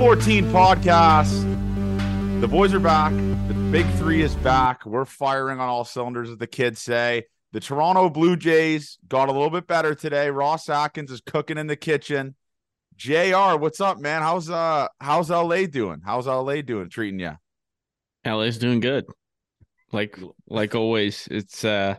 14 podcast. The boys are back. The big three is back. We're firing on all cylinders, as the kids say. The Toronto Blue Jays got a little bit better today. Ross Atkins is cooking in the kitchen. JR, what's up, man? How's uh how's LA doing? How's LA doing treating you? LA's doing good. Like like always. It's uh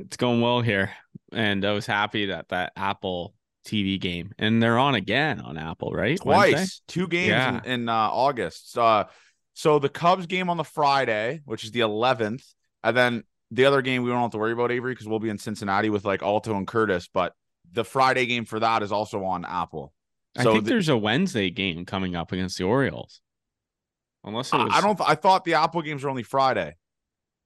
it's going well here. And I was happy that that Apple TV game and they're on again on Apple, right? Twice, Wednesday? two games Yeah. in, in uh, August. Uh, so the Cubs game on the Friday, which is the 11th, and then the other game we don't have to worry about Avery because we'll be in Cincinnati with like Alto and Curtis. But the Friday game for that is also on Apple. I think the- there's a Wednesday game coming up against the Orioles. Unless it I, was I don't. I thought the Apple games were only Friday.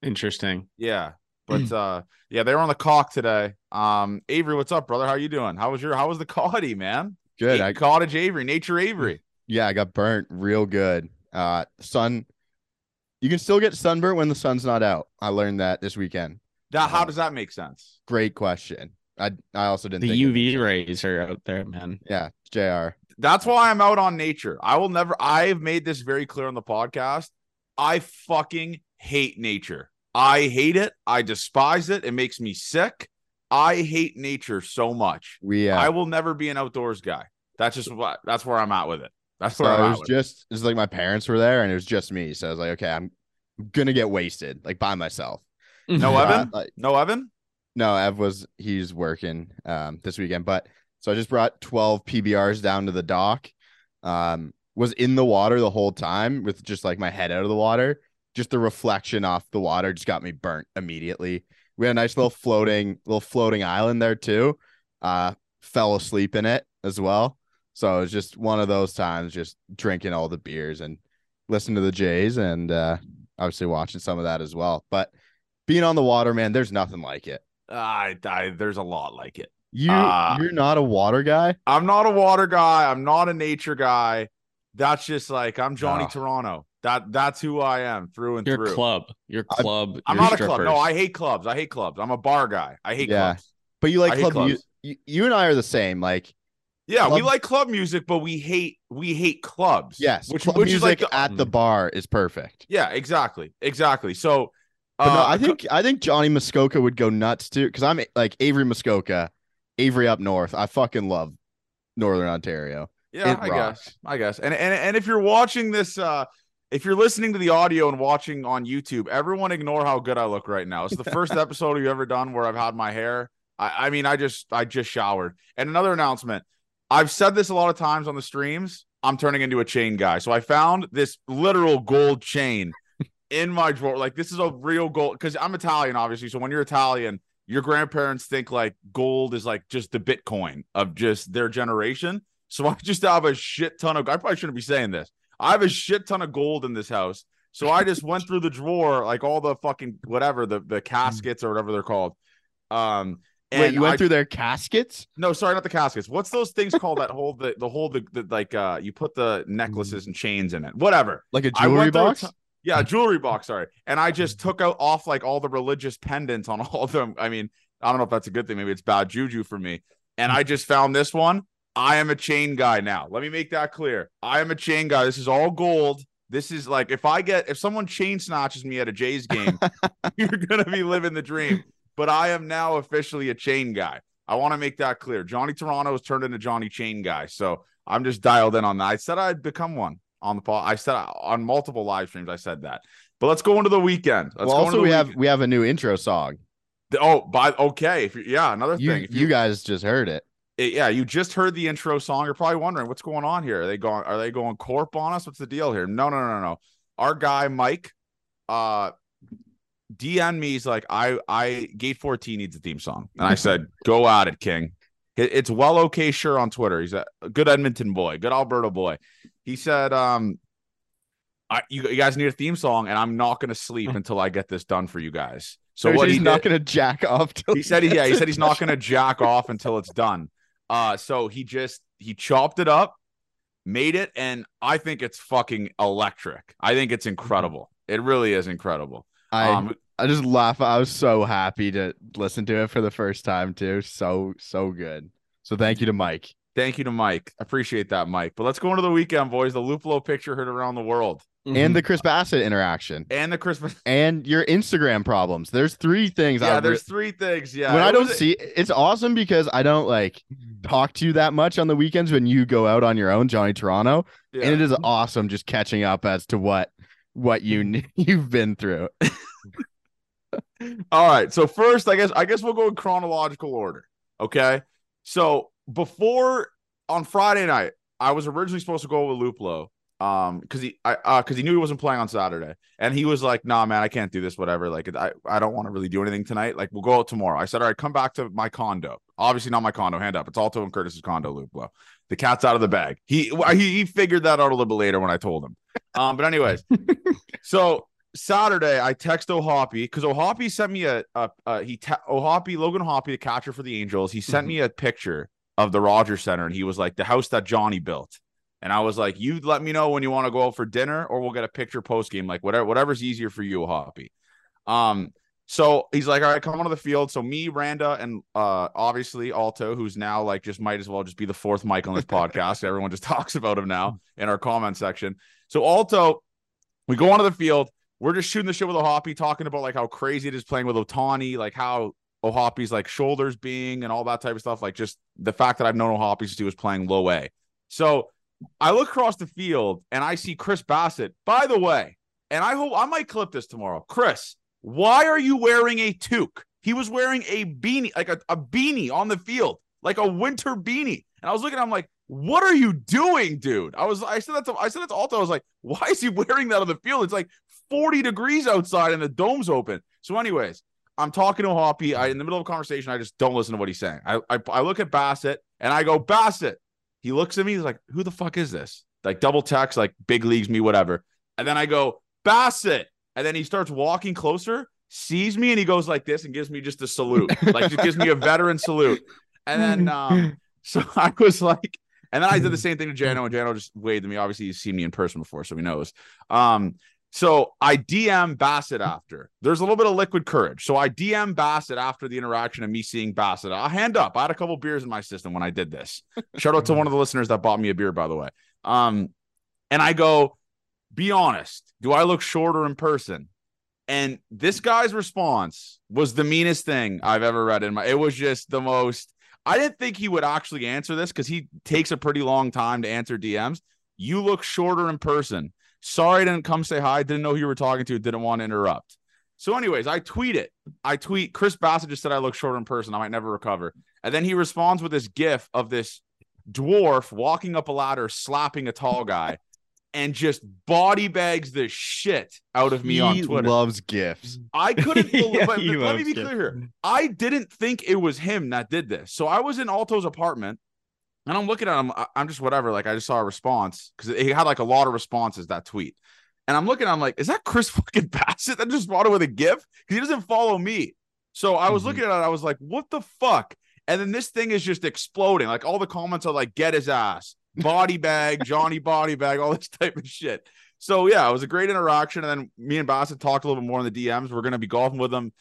interesting. Yeah, but uh, yeah, they were on the cock today. Um, Avery, what's up, brother? How you doing? How was your? How was the Cotty, man? Good. A- I Cottage Avery, Nature Avery. yeah, I got burnt real good. Uh sun you can still get sunburnt when the sun's not out. I learned that this weekend. That how Uh, does that make sense? Great question. I I also didn't The think UV rays are out there, man. Yeah, JR. That's why I'm out on nature. I will never. I've made this very clear on the podcast. I fucking hate nature. I hate it. I despise it. It makes me sick. I hate nature so much. We uh I will never be an outdoors guy. That's just what. That's where I'm at with it. That's where it I'm at. was With just it was like my parents were there and it was just me. So I was like, okay, I'm gonna get wasted, like by myself. No Uh, Evan. like, No Evan. No, Ev was he's working um this weekend, but so I just brought 12 PBRs down to the dock. Um was in the water the whole time with just like my head out of the water. Just the reflection off the water just got me burnt immediately. We had a nice little floating little floating island there too. Uh fell asleep in it as well. So it was just one of those times just drinking all the beers and listening to the Jays and uh obviously watching some of that as well. But being on the water, man, there's nothing like it. I, I there's a lot like it. You Ah. you're not a water guy? I'm not a water guy. I'm not a nature guy. That's just like I'm Johnny Ah. Toronto. That that's who I am through and Your through. Your club. Your club. I'm your not a club. No. I hate clubs. I hate clubs. I'm a bar guy. I hate Yeah. clubs. But you like I club clubs. music. You, you and I are the same. Like Yeah, we like club music, but we hate we hate clubs. yes, which club which is like music the- at the bar is perfect. yeah, exactly, exactly. So, But no, uh, I think I think Johnny Muskoka would go nuts too because I'm like Avery Muskoka, Avery up north. I fucking love Northern Ontario. yeah, it I rocks. guess, I guess. And and and if you're watching this, uh, if you're listening to the audio and watching on YouTube, everyone ignore how good I look right now. It's the first episode you've ever done where I've had my hair. I, I mean, I just I just showered. And another announcement. I've said this a lot of times on the streams. I'm turning into a chain guy. So I found this literal gold chain in my drawer. Like this is a real gold because I'm Italian, obviously. So when you're Italian, your grandparents think like gold is like just the Bitcoin of just their generation. So I just have a shit ton of. I probably shouldn't be saying this. I have a shit ton of gold in this house. So I just went through the drawer, like all the fucking whatever the the caskets or whatever they're called. Um, and Wait, you went I- through their caskets? no, sorry, not the caskets. What's those things called that hold the the hold the, the like uh you put the necklaces and chains in it. Whatever. Like a jewelry went through a box? Yeah, jewelry box, sorry. And I just took out off like all the religious pendants on all of them. I mean, I don't know if that's a good thing. Maybe it's bad juju for me. And I just found this one. I am a chain guy now. Let me make that clear. I am a chain guy. This is all gold. This is like if I get if someone chain snatches me at a Jays game, you're gonna be living the dream. But I am now officially a chain guy. I want to make that clear. Johnny Toronto has turned into Johnny Chain guy. So I'm just dialed in on that. I said I'd become one on the pod. I said on multiple live streams. I said that. But let's go into the weekend. Let's well, go also the we have we have a new intro song. Oh, by okay. If you, yeah, another You thing. If you guys just heard it. It- yeah, you just heard the intro song. You're probably wondering what's going on here. Are they going? Are they going corp on us? What's the deal here? No, no, no, no. Our guy Mike, uh, DM me. He's like, I, I, Gate 14 needs a theme song, and I said, go at it, King. It's well okay, sure on Twitter. He's a good Edmonton boy, good Alberta boy. He said, um, I, you, you guys need a theme song, and I'm not going to sleep until I get this done for you guys. So So what he's he not gonna jack off till he said he, yeah he said he's not gonna jack off until it's done uh so he just he chopped it up made it and i think it's fucking electric i think it's incredible it really is incredible I um I just laugh. I was so happy to listen to it for the first time too. So so good. So thank you to Mike. Thank you to Mike. Appreciate that, Mike. But let's go into the weekend, boys. The Luplow picture heard around the world. Mm-hmm. and the Chris Bassitt interaction And the Christmas. and your Instagram problems. There's three things. Yeah, I've there's three things. Yeah. when I don't was- see it's awesome because I don't like talk to you that much on the weekends when you go out on your own, Johnny Toronto. yeah. And it is awesome just catching up as to what what you you've been through. All right. So first, I guess I guess we'll go in chronological order. Okay. So before on Friday night, I was originally supposed to go with Luplow. Um, because he I uh because he knew he wasn't playing on Saturday. And he was like, nah, man, I can't do this, whatever. Like I, I don't want to really do anything tonight. Like, we'll go out tomorrow. I said, All right, come back to my condo. Obviously not my condo, hand up. It's Alto and Curtis's condo, Luplow. The cat's out of the bag. He he, he figured that out a little bit later when I told him. Um, but anyways, so Saturday, I text O'Hoppe because O'Hoppe sent me a, a, a he te- O'Hoppe Logan Hoppe, the catcher for the Angels. He sent Mhm. me a picture of the Rogers Centre, and he was like the house that Johnny built. And I was like, you let me know when you want to go out for dinner, or we'll get a picture post game, like whatever, whatever's easier for you, Hoppe. Um, so he's like, all right, come onto the field. So me, Randa, and uh obviously Alto, who's now like just might as well just be the fourth mic on this podcast. Everyone just talks about him now in our comment section. So Alto, we go onto the field. We're just shooting the shit with O'Hoppe, talking about like how crazy it is playing with Ohtani, like how O'Hoppe's like shoulders being and all that type of stuff. Like just the fact that I've known O'Hoppe since he was playing low A. So I look across the field and I see Chris Bassitt. By the way, and I hope I might clip this tomorrow. Chris, why are you wearing a toque? He was wearing a beanie, like a, a beanie on the field, like a winter beanie. And I was looking, I'm like, what are you doing, dude? I was, I said that to, I said that to Alto. I was like, why is he wearing that on the field? It's like 40 degrees outside and the dome's open. So, anyways, I'm talking to Hoppe. I in the middle of a conversation, I just don't listen to what he's saying. I, I I look at Bassitt and I go, Bassitt. He looks at me, he's like, Who the fuck is this? Like double text, like big leagues me, whatever. And then I go, Bassitt. And then he starts walking closer, sees me, and he goes like this and gives me just a salute. like just gives me a veteran salute. And then um, so I was like, and then I did the same thing to Jano, and Jano just waved at me. Obviously, he's seen me in person before, so he knows. Um, so I DM Bassitt after. There's a little bit of liquid courage. So I DM Bassitt after the interaction of me seeing Bassitt. I'll hand up. I had a couple beers in my system when I did this. Shout out to one of the listeners that bought me a beer, by the way. Um, and I go, be honest, do I look shorter in person? And this guy's response was the meanest thing I've ever read in my. It was just the most. I didn't think he would actually answer this because he takes a pretty long time to answer DMs. You look shorter in person. Sorry, I didn't come say hi. Didn't know who you were talking to. Didn't want to interrupt. So, anyways, I tweet it. I tweet Chris Bassitt just said I look shorter in person. I might never recover. And then he responds with this gif of this dwarf walking up a ladder, slapping a tall guy, and just body bags the shit out of me on Twitter. loves gifts. I couldn't believe Yeah, but, but let me be it. clear here. I didn't think it was him that did this. So I was in Alto's apartment and I'm looking at him. I'm just whatever. Like I just saw a response because he had like a lot of responses that tweet. And I'm looking, I'm like, is that Chris fucking Bassitt that just responded with a GIF? Because he doesn't follow me. So I was Mhm. looking at it, I was like, what the fuck? And then this thing is just exploding. Like all the comments are like, get his ass, body bag, Johnny body bag, all this type of shit. So yeah, it was a great interaction. And then me and Bassitt talked a little bit more in the DMs. We're gonna be golfing with him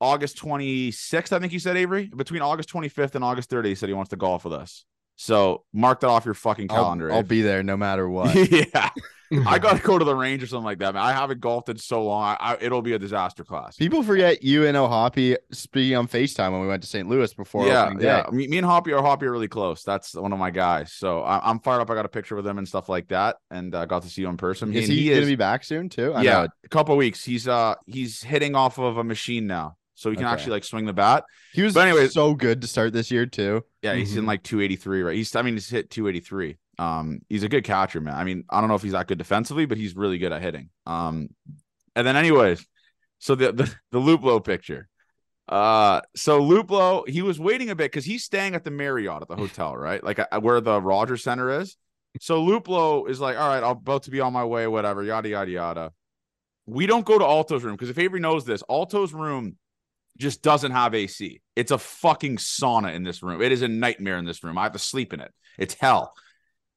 August 26th, I think you said, Avery. Between August 25th and August 30th, he said he wants to golf with us. So mark that off your fucking I'll, calendar. I'll be there no matter what. yeah. I gotta go to the range or something like that, man. I haven't golfed in so long. I, I, it'll be a disaster class. People forget you and O'Hoppe speaking on FaceTime when we went to St. Louis before yeah, yeah. Me, me and Hoppe are Hoppe are really close. That's one of my guys. So I, I'm fired up. I got a picture with him and stuff like that, and uh, got to see you in person. Is and he, he gonna be back soon too? I yeah, know. a couple of weeks. He's uh he's hitting off of a machine now, so he can Okay. actually like swing the bat. He was But anyways- so good to start this year too. Yeah, he's in Mhm. like 283, right? He's I mean he's hit 283. Um, he's a good catcher, man. I mean, I don't know if he's that good defensively, but he's really good at hitting. Um, and then anyways, so the the, the Luplow picture. Uh, so Luplow, he was waiting a bit because he's staying at the Marriott at the hotel, right? Like uh, where the Rogers Centre is. So Luplow is like, all right, I'm about to be on my way, whatever, yada yada yada. We don't go to Alto's room because if Avery knows this, Alto's room just doesn't have AC. It's a fucking sauna in this room. It is a nightmare in this room. I have to sleep in it. It's hell.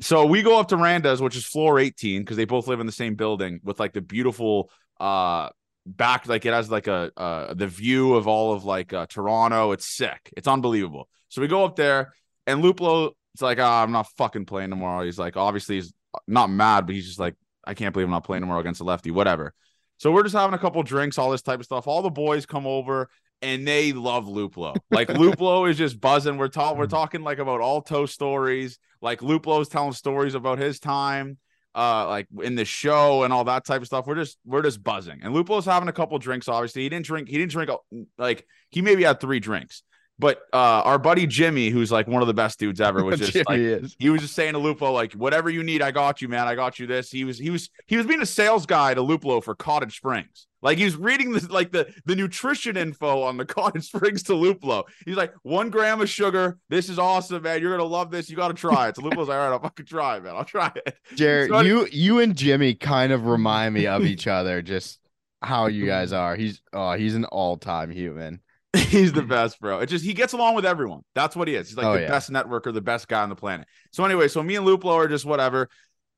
So we go up to Randa's, which is floor 18, because they both live in the same building with like the beautiful uh back, like it has like a uh the view of all of like uh Toronto. It's sick. It's unbelievable. So we go up there and Luplow it's like, ah, I'm not fucking playing tomorrow. He's like, obviously, he's not mad, but he's just like, I can't believe I'm not playing tomorrow against a lefty, whatever. So we're just having a couple drinks, all this type of stuff. All the boys come over and they love Luplow. Like Luplow is just buzzing. We're talking, we're talking like about Alto stories. Like Luplow's telling stories about his time, uh, like in the show and all that type of stuff. We're just we're just buzzing. And Luplow's having a couple drinks. Obviously, he didn't drink. He didn't drink like he maybe had three drinks. But uh, our buddy Jimmy, who's like one of the best dudes ever, was just like is. he was just saying to Lupo, like, whatever you need, I got you, man. I got you this. He was he was he was being a sales guy to Luplow for Cottage Springs. Like he was reading this like the the nutrition info on the Cottage Springs to Luplow. He's like, one gram of sugar. This is awesome, man. You're gonna love this. You gotta try it. So Luplow's like, all right, I'll fucking try it, man. I'll try it. Jared, so, you you and Jimmy kind of remind me of each other, just how you guys are. He's oh, he's an all-time human. He's the best, bro. It just he gets along with everyone. That's what he is. He's like oh, the yeah. best networker, the best guy on the planet. So anyway, so me and Luplow are just whatever,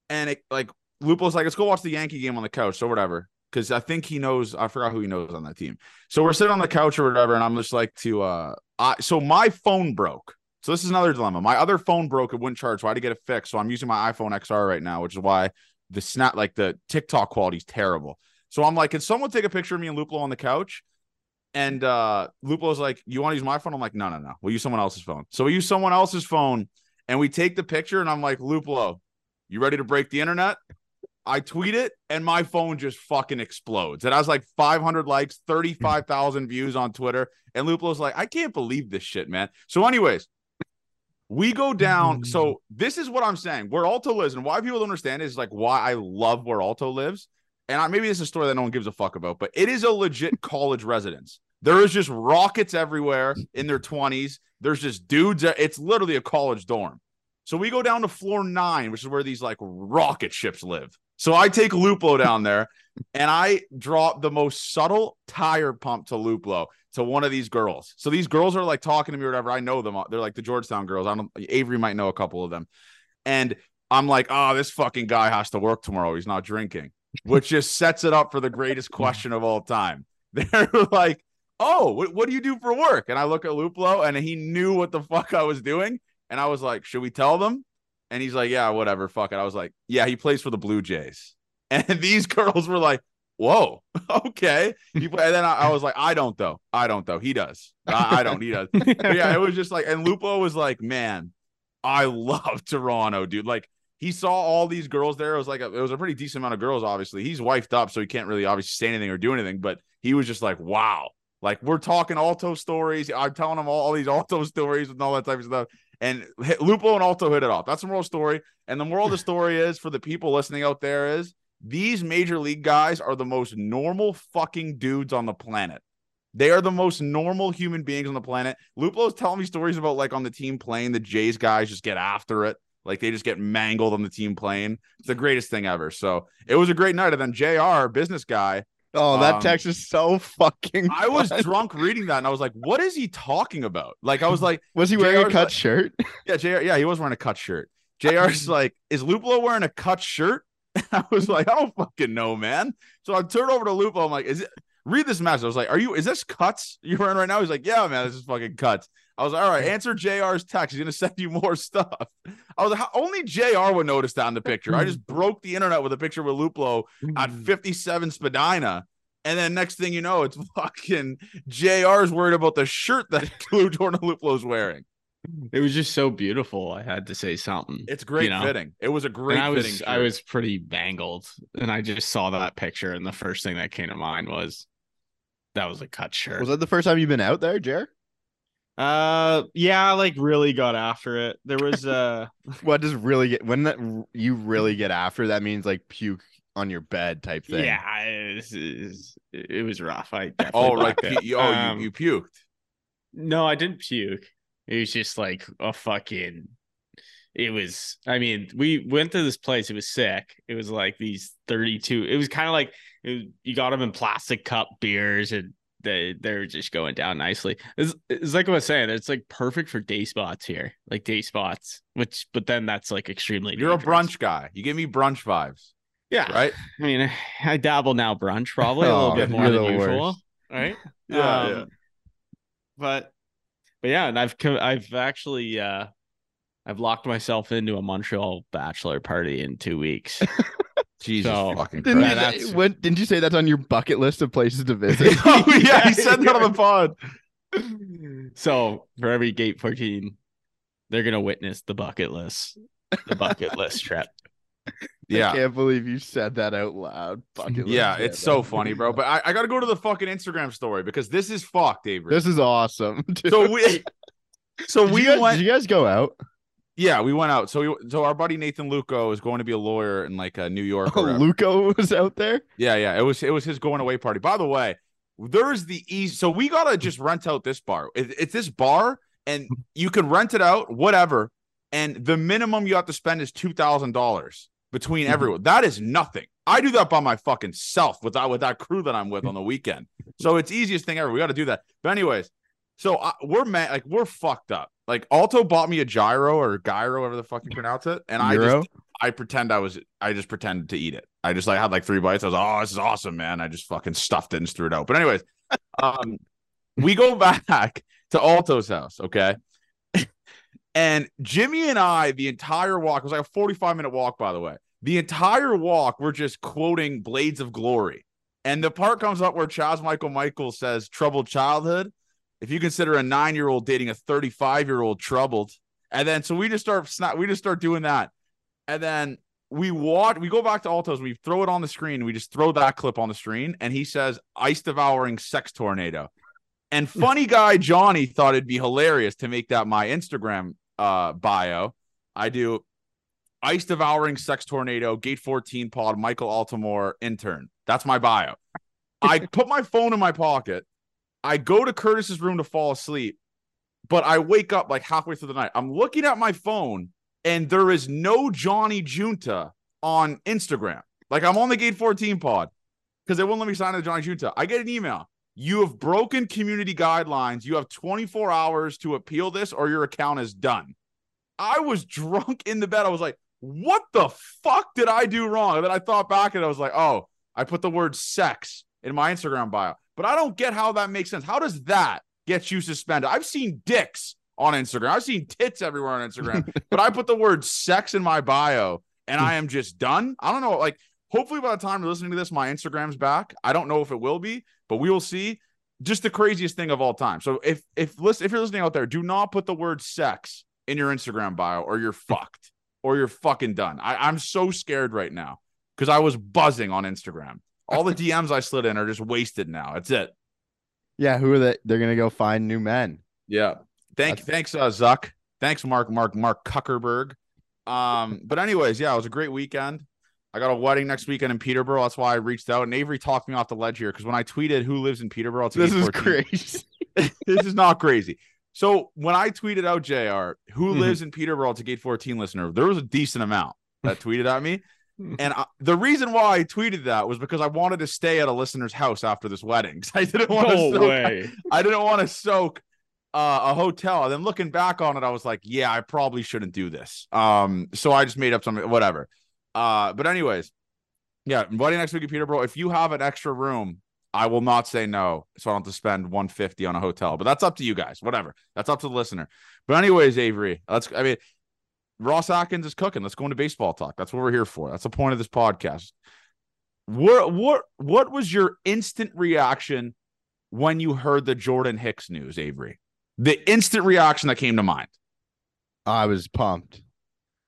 and it like Luplow's like, let's go watch the Yankee game on the couch. So whatever, because I think he knows. I forgot who he knows on that team. So we're sitting on the couch or whatever, and I'm just like to uh, I so my phone broke. So this is another dilemma. My other phone broke. It wouldn't charge. So I had to get it fixed. So I'm using my iPhone XR right now, which is why the snap like the TikTok quality is terrible. So I'm like, can someone take a picture of me and Luplow on the couch? And uh Lupo's like, You want to use my phone? I'm like, No, no, no. We'll use someone else's phone. So we use someone else's phone and we take the picture, and I'm like, Lupo, you ready to break the internet? I tweet it and my phone just fucking explodes. It has like 500 likes, 35,000 views on Twitter. And Lupo's like, I can't believe this shit, man. So, anyways, we go down. So, mm. this is what I'm saying. Where Alto lives, and why people don't understand is like why I love where Alto lives and I, maybe this is a story that no one gives a fuck about, but it is a legit college residence. There is just rockets everywhere in their 20s. There's just dudes. It's literally a college dorm. So we go down to floor nine, which is where these like rocket ships live. So I take Luplow down there and I drop the most subtle tire pump to Luplow to one of these girls. So these girls are like talking to me or whatever. I know them. They're like the Georgetown girls. I don't Avery might know a couple of them. And I'm like, oh, this fucking guy has to work tomorrow. He's not drinking which just sets it up for the greatest question of all time. They're like, "Oh, what, what do you do for work?" And I look at Luplow, and he knew what the fuck I was doing, and I was like, "Should we tell them?" And he's like, "Yeah, whatever, fuck it." I was like, "Yeah, he plays for the Blue Jays," and these girls were like, "Whoa, okay." People, and then I, I, was like, "I don't though. I don't though. He does. I, I don't. He does." yeah, it was just like, and Lupo was like, "Man, I love Toronto, dude. Like." he saw all these girls there. It was like a, it was a pretty decent amount of girls. Obviously, he's wifed up, so he can't really obviously say anything or do anything. But he was just like, wow, like we're talking Alto stories. I'm telling them all, all these Alto stories and all that type of stuff. And Lupo and Alto hit it off. That's the moral story. And the moral of the story is for the people listening out there is these major league guys are the most normal fucking dudes on the planet. They are the most normal human beings on the planet. Lupo's telling me stories about like on the team playing the Jays guys just get after it. Like they just get mangled on the team plane. It's the greatest thing ever. So it was a great night. And then JR, business guy. Oh, that um, text is so fucking. I was drunk reading that and I was like, what is he talking about? Like, I was like, was he wearing JR's a cut like, shirt? Yeah, JR. Yeah, he was wearing a cut shirt. JR's like, is Luplow wearing a cut shirt? I was like, I don't fucking know, man. So I turned over to Lupo. I'm like, is it read this message? I was like, Are you is this cuts you're wearing right now? He's like, Yeah, man, this is fucking cuts. I was like, all right, answer JR's text. He's gonna send you more stuff. I was like, only JR would notice that in the picture. I just broke the internet with a picture with Luplow at mm. 57 Spadina. And then next thing you know, it's fucking JR's worried about the shirt that Jordan Luplow's wearing. It was just so beautiful. I had to say something. It's great you know? fitting. It was a great and I was, fitting. I was pretty bangled, and I just saw that picture, and the first thing that came to mind was that was a cut shirt. Was that the first time you've been out there, Jer? Uh, yeah, like really got after it. There was uh, what does really get when that you really get after that means like puke on your bed type thing. Yeah, it was, it was rough. I oh like pu- oh um, you you puked. No, I didn't puke. It was just like a fucking. It was. I mean, we went to this place. It was sick. It was like these thirty-two. It was kind of like it, you got them in plastic cup beers and they they're just going down nicely. It's, it's like I was saying, it's like perfect for day spots here, like day spots. Which, but then that's like extremely. You're dangerous. a brunch guy. You give me brunch vibes. Yeah, right. I mean, I dabble now brunch probably a little oh, bit more than usual, right? Yeah, um, yeah. But but yeah, and I've I've actually uh I've locked myself into a Montreal bachelor party in two weeks. Jesus So- fucking Didn't, Christ. You, that's- when, didn't you say that's on your bucket list of places to visit? oh yeah, he said that on the pod. so for every gate 14, they're gonna witness the bucket list, the bucket list trip. Yeah. I can't believe you said that out loud. Bucket list Yeah, trip. it's so funny, bro. But I, I got to go to the fucking Instagram story because this is fucked, Avery. this is awesome. dude. so we, so Did we you guys, went. did you guys go out? Yeah, we went out. So we, so our buddy Nathan Luco is going to be a lawyer in like uh, New York. Oh. Luco was out there. Yeah, yeah. It was it was his going away party. By the way, there's the easy. So we gotta just rent out this bar. It- it's this bar, and you can rent it out, whatever. And the minimum you have to spend is two thousand dollars between Mhm. everyone. That is nothing. I do that by my fucking self with that with that crew that I'm with on the weekend. So it's easiest thing ever. We got to do that. But anyways, so I, we're mad. Like we're fucked up. Like Alto bought me a gyro or gyro, whatever the fuck you pronounce it, and I just I pretend I was I just pretended to eat it. I just like had like three bites. I was like, oh, this is awesome, man. I just fucking stuffed it and threw it out. But anyways, um, we go back to Alto's house, okay? and Jimmy and I, the entire walk it was like a 45 minute walk, by the way. The entire walk, we're just quoting Blades of Glory. And the part comes up where Chaz Michael Michael says, troubled childhood. If you consider a nine year old dating a 35 year old troubled. And then so we just start snap, we just start doing that. And then we watch, we go back to Altos and we throw it on the screen. We just throw that clip on the screen. And he says, ice devouring sex tornado. And funny guy Johnny thought it'd be hilarious to make that my Instagram uh bio. I do ice devouring sex tornado, gate 14 pod, Michael Altamore intern. That's my bio. I put my phone in my pocket. I go to Curtis's room to fall asleep, but I wake up like halfway through the night. I'm looking at my phone and there is no Johnny Junta on Instagram. Like I'm on the gate 14 pod because they won't let me sign to Johnny Junta. I get an email. You have broken community guidelines. You have 24 hours to appeal this or your account is done. I was drunk in the bed. I was like, what the fuck did I do wrong? And then I thought back and I was like, oh, I put the word sex in my Instagram bio. But I don't get how that makes sense. How does that get you suspended? I've seen dicks on Instagram. I've seen tits everywhere on Instagram, but I put the word sex in my bio and I hmm. am just done. I don't know. Like, hopefully by the time you're listening to this, my Instagram's back. I don't know if it will be, but we will see. Just the craziest thing of all time. So if if listen if you're listening out there, do not put the word sex in your Instagram bio or you're fucked or you're fucking done. I, I'm so scared right now because I was buzzing on Instagram. All the DMs I slid in are just wasted now. That's it. Yeah, who are they? They're gonna go find new men. Yeah. Thank That's- thanks, uh, Zuck. Thanks, Mark, Mark, Mark Kuckerberg. Um, but anyways, yeah, it was a great weekend. I got a wedding next weekend in Peterborough. That's why I reached out. And Avery talked me off the ledge here because when I tweeted who lives in Peterborough, This is 814. crazy. this is not crazy. So when I tweeted out JR, who Mhm. lives in Peterborough to gate 14 listener, there was a decent amount that tweeted at me. And I, the reason why I tweeted that was because I wanted to stay at a listener's house after this wedding. I didn't want to No soak, way. I didn't want to soak uh, a hotel. And then looking back on it, I was like, yeah, I probably shouldn't do this. Um, so I just made up something, whatever. Uh, but anyways, yeah, wedding next week in Peterborough. If you have an extra room, I will not say no, so I don't have to spend 150 on a hotel. But that's up to you guys. Whatever. That's up to the listener. But anyways, Avery, let's. I mean, Ross Atkins is cooking. Let's go into baseball talk. That's what we're here for. That's the point of this podcast. What what what was your instant reaction when you heard the Jordan Hicks news, Avery? The instant reaction that came to mind. I was pumped.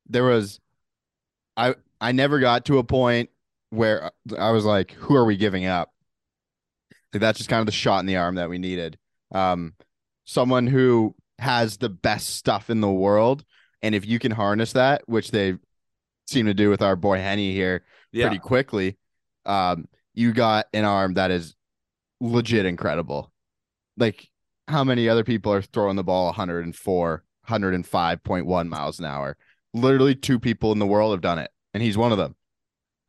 There was, I I never got to a point where I was like, "Who are we giving up?" Like, that's just kind of the shot in the arm that we needed. Um, someone who has the best stuff in the world, and if you can harness that, which they seem to do with our boy Henny here, Yeah. pretty quickly, um, you got an arm that is legit incredible. Like how many other people are throwing the ball 104, 105.1 miles an hour? Literally two people in the world have done it, and he's one of them.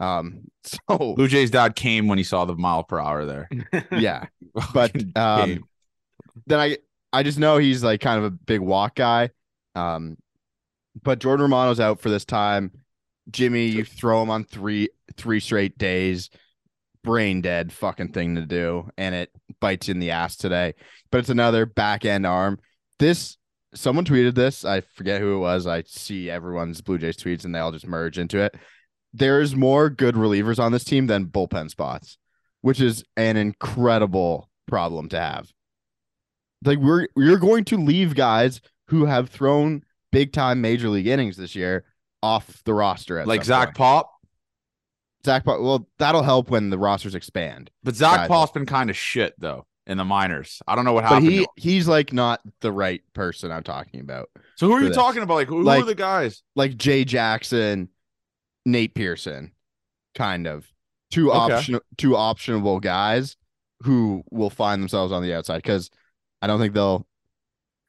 Um, so Blue Jays dad came when he saw the mile per hour there. yeah, but um, then I I just know he's like kind of a big walk guy. Um, but Jordan Romano's out for this time. Jimmy, you throw him on three three straight days, brain dead fucking thing to do, and it bites you in the ass today. But it's another back end arm. This someone tweeted this. I forget who it was. I see everyone's Blue Jays tweets and they all just merge into it. There's more good relievers on this team than bullpen spots, which is an incredible problem to have. Like we're you're going to leave guys who have thrown big time major league innings this year off the roster like Zach point. Pop. Zach Pop. Well, that'll help when the rosters expand. But Zach Guys. Pop's been kind of shit though in the minors. I don't know what happened. to he he's like not the right person I'm talking about. So who are you this. talking about? Like who, who are the guys? like Jay Jackson, Nate Pearson, kind of two Okay. option two optionable guys who will find themselves on the outside because I don't think they'll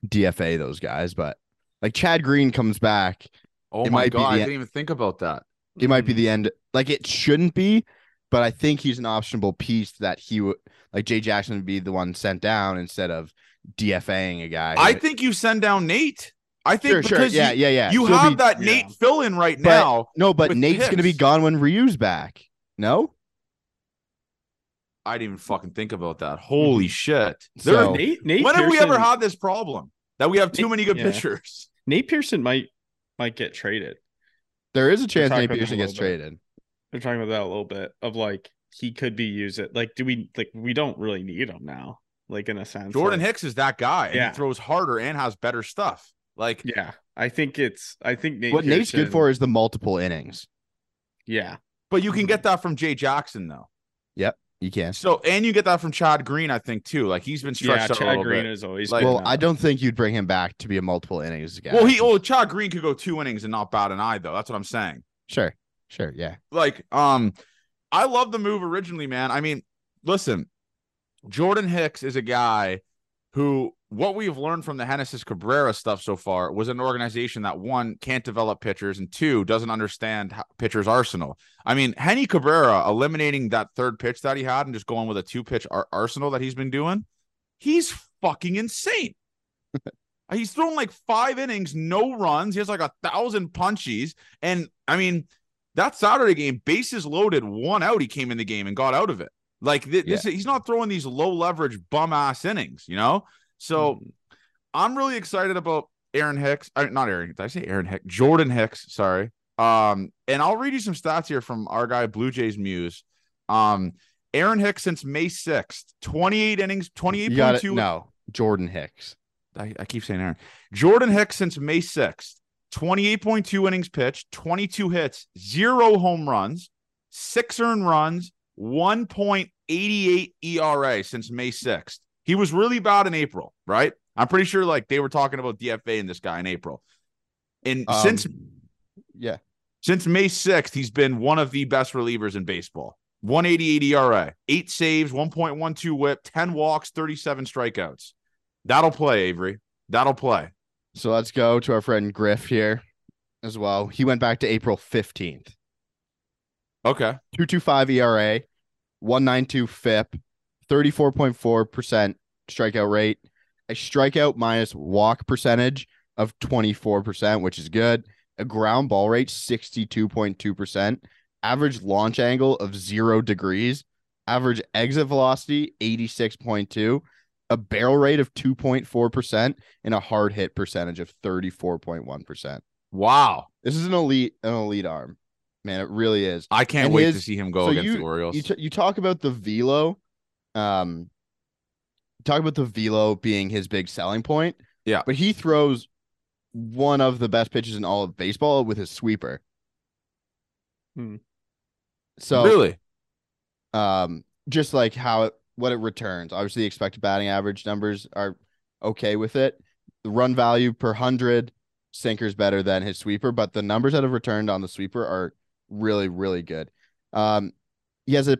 DFA those guys, but like Chad Green comes back, Oh It my might be god, I didn't even think about that. it might be Hmm. the end. Like it shouldn't be, but I think he's an optionable piece that he would like Jay Jackson would be the one sent down instead of DFAing a guy. I think you send down Nate. I think sure, sure, yeah, you, yeah, yeah. you He'll have be- that yeah. Nate fill in right But- now. no, but with Nate's gonna be gone when Ryu's back. No, I didn't even fucking think about that. Holy shit! So- There, Nate, Nate when have we ever had this problem that we have too Nate- many good yeah. pitchers? Nate Pearson might might get traded. there is a chance Nate Pearson gets bit. traded. They're talking about that a little bit of like he could be used it. Like, do we like we don't really need him now? Like in a sense, Jordan like- Hicks is that guy. Yeah. He throws harder and has better stuff. Like Yeah, I think it's. I think Nate. what Nate's good for is the multiple innings. Yeah, But you can get mm-hmm. that from Jay Jackson though. You can. So and you get that from Chad Green, I think too. Like he's been yeah. stretched out a Chad little Green bit. is always. Like- Well, uh, I don't think you'd bring him back to be a multiple innings guy. Well, he well Chad Green could go two innings and not bat an eye though. That's what I'm saying. sure, sure, yeah. Like um, I love the move originally, man. I mean, listen, Jordan Hicks is a guy who what we've learned from the Genesis Cabrera stuff so far was an organization that one can't develop pitchers and two doesn't understand how, pitchers arsenal. I mean, Henny Cabrera eliminating that third pitch that he had and just going with a two pitch ar- arsenal that he's been doing, he's fucking insane. he's thrown like five innings, no runs. He has like a thousand punchies, and I mean that Saturday game, bases loaded, one out. He came in the game and got out of it. Like th- this, he's not throwing these low leverage bum ass innings, you know. So Mhm. I'm really excited about Aaron Hicks. Not Aaron. Did I say Aaron Hicks? Jordan Hicks. Sorry. Um, and I'll read you some stats here from our guy Blue Jays Muse. Um, Aaron Hicks since May 6th, 28 innings, You 28.2. No, Jordan Hicks. I, I keep saying Aaron. Jordan Hicks since May 6th, 28.2 innings pitched, 22 hits, zero home runs, six earned runs, 1.88 ERA since May 6th. He was really bad in April, right? I'm pretty sure like they were talking about DFA and this guy in April. And Um, since yeah, since May 6th, he's been one of the best relievers in baseball. 188 ERA, eight saves, 1.12 whip, 10 walks, 37 strikeouts. That'll play, Avery. That'll play. So let's go to our friend Griff here as well. He went back to April 15th. Okay. 225 ERA, 192 FIP, 34.4% strikeout rate, a strikeout minus walk percentage of 24%, which is good, a ground ball rate 62.2%, average launch angle of 0 degrees, average exit velocity 86.2, a barrel rate of 2.4% and a hard hit percentage of 34.1%. Wow. This is an elite an elite arm. Man, it really is. I can't And wait his- to see him go so against you- the Orioles. You t- you talk about the velo, um, talk about the velo being his big selling point. Yeah. but he throws one of the best pitches in all of baseball with his sweeper. Hmm. So really? um, just like how it what it returns. Obviously, the expected batting average numbers are okay with it. The run value per hundred sinker's better than his sweeper, but the numbers that have returned on the sweeper are really, really good. Um, he has a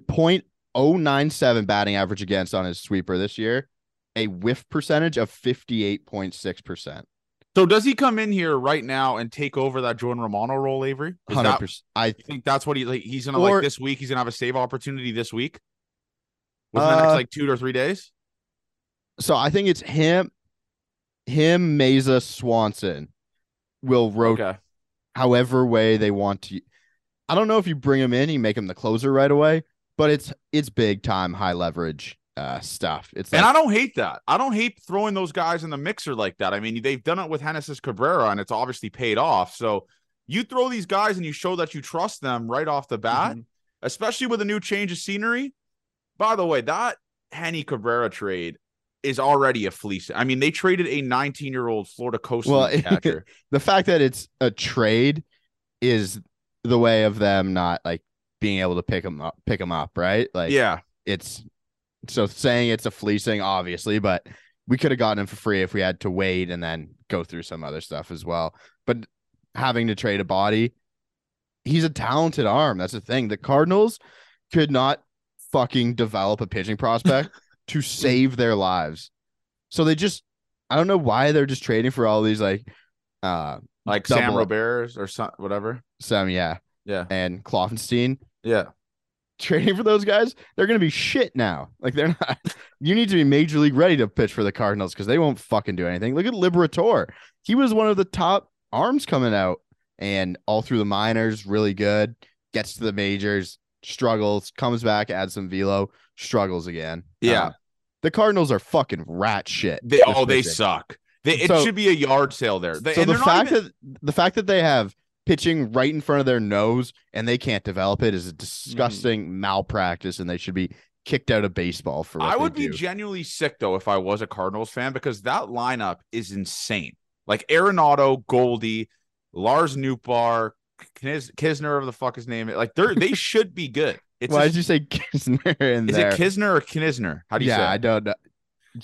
.097 batting average against on his sweeper this year, a whiff percentage of 58.6%. So does he come in here right now and take over that Jordan Romano role, Avery? That- 100%. I think that's what he like? He's gonna Or- like this week. He's gonna have a save opportunity this week. Within the Uh, next like two or three days. so I think it's him, him, Mayza, Swanson will rotate. Okay. however way they want to. I don't know if you bring him in, you make him the closer right away, but it's it's big time high leverage uh, stuff. It's And I don't hate that. I don't hate throwing those guys in the mixer like that. I mean, they've done it with Genesis Cabrera and it's obviously paid off. So you throw these guys and you show that you trust them right off the bat, Mhm. especially with a new change of scenery. By the way, that Henny Cabrera trade is already a fleece. I mean, they traded a 19 year old Florida Coast Well, catcher. the fact that it's a trade is the way of them not like being able to pick them up, pick them up, right? Like, yeah. it's so saying it's a fleecing, obviously, but we could have gotten him for free if we had to wait and then go through some other stuff as well. But having to trade a body, he's a talented arm. That's the thing. The Cardinals could not fucking develop a pitching prospect to save their lives. So they just, I don't know why they're just trading for all these like, uh, Like Sem Robberse or some, whatever. some, yeah, Yeah. and Kloffenstein. Yeah. trading for those guys, they're gonna be shit now. Like they're not. You need to be major league ready to pitch for the Cardinals because they won't fucking do anything. Look at Liberatore. He was one of the top arms coming out, and all through the minors, really good. Gets to the majors, struggles, comes back, adds some velo, struggles again. Yeah. Um, the Cardinals are fucking rat shit. They, oh, they suck. They, it So- should be a yard sale there. They, so the fact even- that the fact that they have pitching right in front of their nose and they can't develop it is a disgusting mm. malpractice, and they should be kicked out of baseball for. I they would be do. genuinely sick though if I was a Cardinals fan because that lineup is insane. Like Arenado, Goldie, Lars Nootbaar, Kis- Kisner, of the fuck his name. is. Like they're they should be good. It's Why a- did you say Kisner in is there? it Kisner or Kisner? How do you yeah, say? Yeah, I don't know.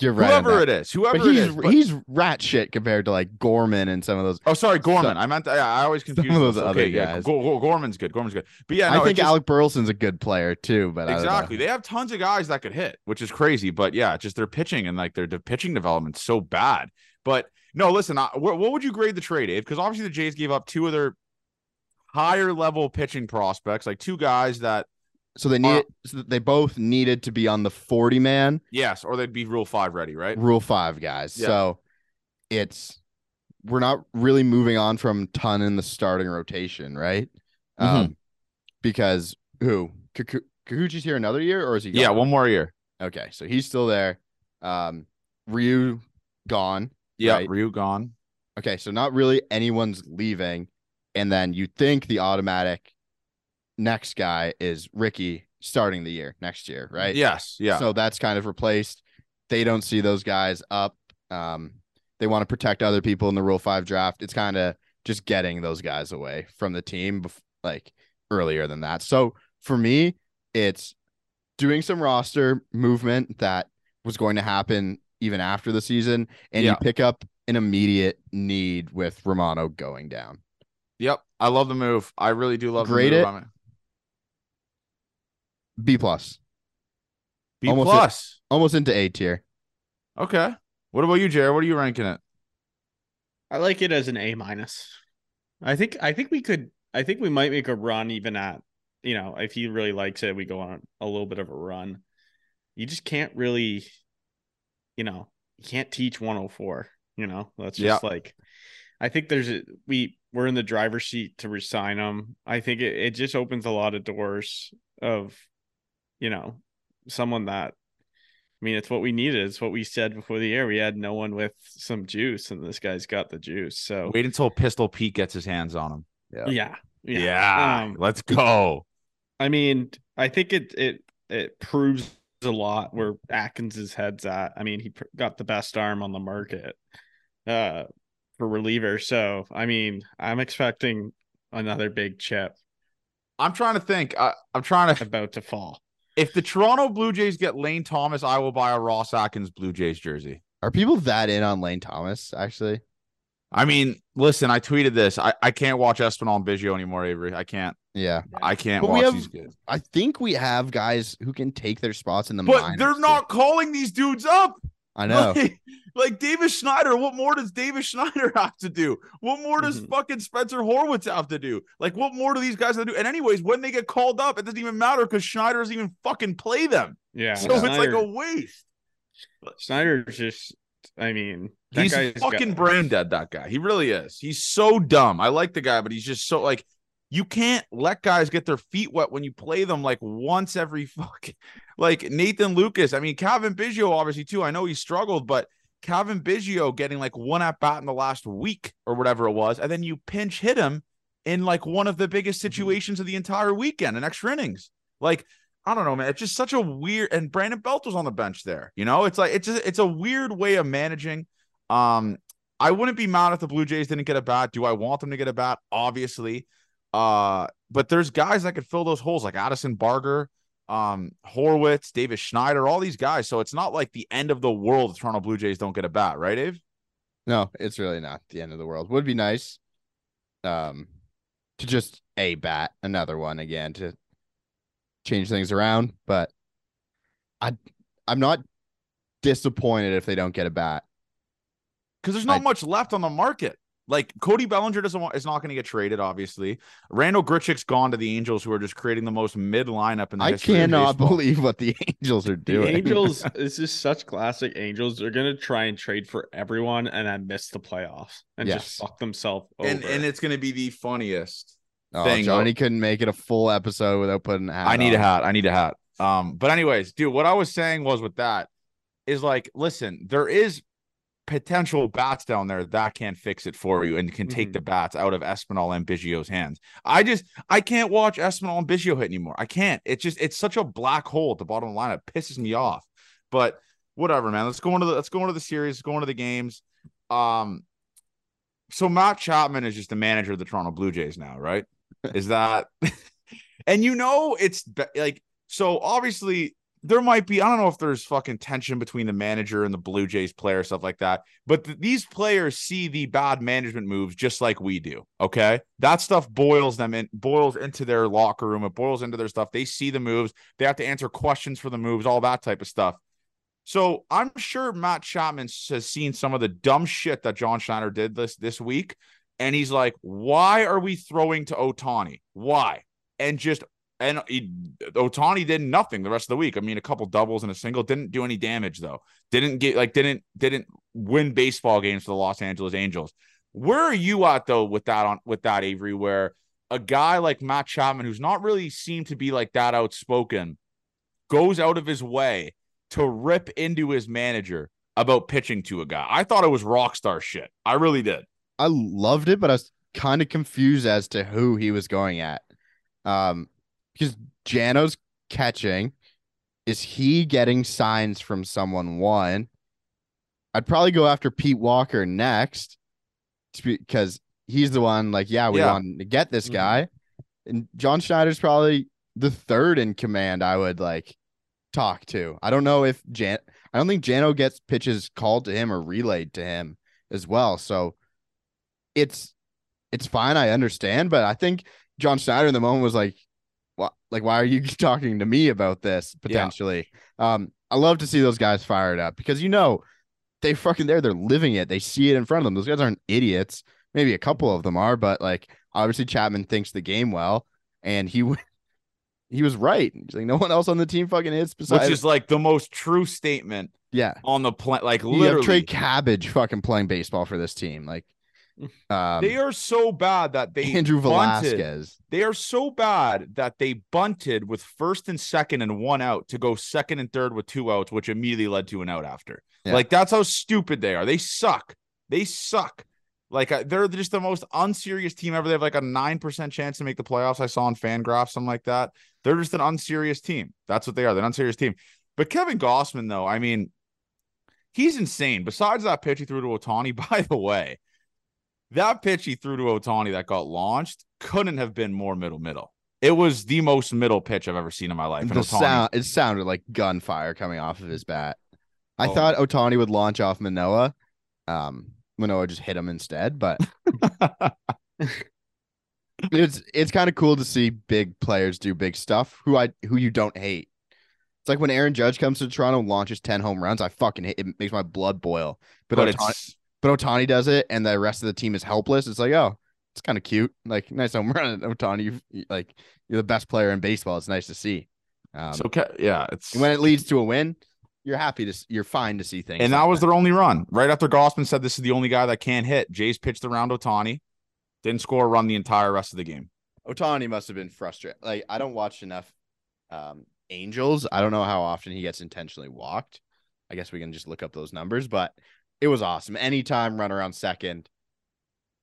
You're right. Whoever it is, whoever but he's is. but- he's rat shit compared to like Gorman and some of those. oh, sorry, Gorman. some- I meant to, I always confuse of those those. other Okay, yeah, guys. Go- Go- Gorman's good. Gorman's good. But yeah, no, I think just- Alec Burleson's a good player too, but I don't know. Exactly. They have tons of guys that could hit, which is crazy. But yeah, just their pitching and like their de- pitching development so bad. But no, listen, I, what, what would you grade the trade, Dave? Because obviously the Jays gave up two of their higher level pitching prospects, like two guys that So they need so they both needed to be on the 40 man yes, or they'd be Rule Five ready, right? rule five guys. Yeah. So it's we're not really moving on from ton in the starting rotation, right? Mm-hmm. Um, because who Kikuchi's here another year, or is he? Yeah, one more year. Okay, so he's still there. Um, Ryu gone. Yeah, Right. Ryu gone. Okay, so not really anyone's leaving, and then you think the automatic next guy is Ricky starting the year next year, right? Yes, yeah. So that's kind of replaced. They don't see those guys up. Um, they want to protect other people in the Rule Five draft. It's kind of just getting those guys away from the team, bef- like earlier than that. So for me, it's doing some roster movement that was going to happen even after the season, and Yeah. you pick up an immediate need with Romano going down. yep, I love the move. I really do love Grade the move. it? I mean, B plus, B Almost a- plus. almost into A tier. Okay. What about you, Jared? What are you ranking it? I like it as an A minus. I think I think we could I think we might make a run even at you know, if he really likes it, we go on a little bit of a run. You just can't really, you know, you can't teach 104, you know. That's just like I think there's a we we're in the driver's seat to resign him. I think it, it just opens a lot of doors of, you know, someone that I mean, it's what we needed. It's what we said before the year. We had no one with some juice, and this guy's got the juice. So Wait until Pistol Pete gets his hands on him. yeah, yeah. Yeah, Um, let's go. I mean, I think it it it proves a lot where Atkins's head's at. I mean, he pr- got the best arm on the market uh for reliever. So, I mean, I'm expecting another big chip I'm trying to think. I, I'm trying to. about to fall. If the Toronto Blue Jays get Lane Thomas, I will buy a Ross Atkins Blue Jays jersey. Are people that in on Lane Thomas? Actually, I mean, listen, I tweeted this. I, I can't watch Espinal and Biggio anymore, Avery. I can't. yeah. I can't But watch have- these kids. I think we have guys who can take their spots in the But they're too. not calling these dudes up. I know. Like, like Davis Schneider, what more does Davis Schneider have to do? What more does Mm-hmm. Mhm. fucking Spencer Horwitz have to do? Like, what more do these guys have to do? And anyways, when they get called up, it doesn't even matter because Schneider doesn't even fucking play them. Yeah. So it's like a waste. Schneider's just I mean, that He's guy's got- fucking brain dead. That guy, he really is. He's so dumb. I like the guy, but he's just so like you can't let guys get their feet wet when you play them like once every fucking like Nathan Lukes. I mean, Cavan Biggio, obviously, too. I know he struggled, but Cavan Biggio getting like one at bat in the last week or whatever it was, and then you pinch hit him in like one of the biggest Mm-hmm. situations of the entire weekend in extra innings. Like, I don't know, man. It's just such a weird and Brandon Belt was on the bench there. You know, it's like it's just it's a weird way of managing. Um, I wouldn't be mad if the Blue Jays didn't get a bat. Do I want them to get a bat? Obviously. Uh, but there's guys that could fill those holes like Addison Barger, um, Horwitz, Davis Schneider, all these guys. So it's not like the end of the world if Toronto Blue Jays don't get a bat, right, Dave? No, it's really not the end of the world. Would be nice, um, to just a bat another one again to change things around. But I, I'm not disappointed if they don't get a bat. Because there's not I- much left on the market. Like Cody Bellinger doesn't want is not going to get traded, obviously. Randal Grichuk's gone to the Angels, who are just creating the most mid lineup in the I history of cannot baseball. believe what the Angels are The doing. Angels, this is such classic Angels. They're gonna try and trade for everyone and then miss the playoffs and Yes. just fuck themselves over. and and it's going to be the funniest. Oh, thing. Johnny couldn't make it a full episode without putting a hat I need a hat. I need a hat. Um, but anyways, dude, what I was saying was with that is like, listen, there is potential bats down there that can fix it for you and can take Mhm. the bats out of Espinal and Biggio's hands. I just I can't watch Espinal and Biggio hit anymore. I can't. It's just it's such a black hole at the bottom of the line. It pisses me off. But whatever, man. Let's go into the let's go into the series. Let's go into the games. Um, so Matt Chapman is just the manager of the Toronto Blue Jays now, right? Is that and you know it's like so obviously there might be I don't know if there's fucking tension between the manager and the Blue Jays player stuff like that, but th- these players see the bad management moves just like we do. Okay, that stuff boils them in boils into their locker room. It boils into their stuff. They see the moves. They have to answer questions for the moves, all that type of stuff. So I'm sure Matt Chapman has seen some of the dumb shit that John Schneider did this this week, and he's like, "Why are we throwing to Ohtani? Why?" And just and Ohtani did nothing the rest of the week. I mean, a couple doubles and a single didn't do any damage though. Didn't get like didn't didn't win baseball games for the Los Angeles Angels. Where are you at though with that on with that Avery? Where a guy like Matt Chapman, who's not really seemed to be like that outspoken, goes out of his way to rip into his manager about pitching to a guy. I thought it was rock star shit. I really did. I loved it, but I was kind of confused as to who he was going at. Um, because Jano's catching. Is he getting signs from someone? One, I'd probably go after Pete Walker next because he's the one like, yeah, we Yeah. want to get this Mhm. guy. And John Schneider's probably the third in command I would like talk to. I don't know if Jan I don't think Jano gets pitches called to him or relayed to him as well. So it's it's fine. I understand, but I think John Schneider in the moment was like, "What? Like, why are you talking to me about this potentially?" Um, I love to see those guys fired up because you know they fucking there. They're living it. They see it in front of them. Those guys aren't idiots. Maybe a couple of them are, but like obviously Chapman thinks the game well, and he he was right. He's like, no one else on the team fucking hits besides. Which is like the most true statement yeah, on the planet. Like you have literally, Trey Cabbage fucking playing baseball for this team. Like, um, they are so bad that they Andrew bunted. Velazquez. They are so bad that they bunted with first and second and one out to go second and third with two outs, which immediately led to an out after. Yeah. Like that's how stupid they are. They suck. They suck. Like uh, they're just the most unserious team ever. They have like a nine percent chance to make the playoffs. I saw on Fangraph something like that. They're just an unserious team. That's what they are. They're an unserious team. But Kevin Gausman, though, I mean, he's insane. Besides that pitch he threw to Ohtani, by the way, that pitch he threw to Ohtani that got launched couldn't have been more middle middle. It was the most middle pitch I've ever seen in my life. The Ohtani- sound it sounded like gunfire coming off of his bat. I Oh. thought Ohtani would launch off Manoah. Um, Manoah just hit him instead, but it's it's kind of cool to see big players do big stuff who I who you don't hate. It's like when Aaron Judge comes to Toronto and launches 10 home runs, I fucking hate it makes my blood boil. But, but Ohtani, it's but Ohtani does it and the rest of the team is helpless. It's like, oh, it's kind of cute. Like nice home run, Ohtani. You like you're the best player in baseball. It's nice to see. Um, so yeah, it's when it leads to a win, you're happy to you're fine to see things. and like that was their only run. Right after Gausman said this is the only guy that can't hit. Jays pitched around Ohtani, didn't score a run the entire rest of the game. Ohtani must have been frustrated. Like I don't watch enough um Angels. I don't know how often he gets intentionally walked. I guess we can just look up those numbers, but it was awesome. Anytime run around second,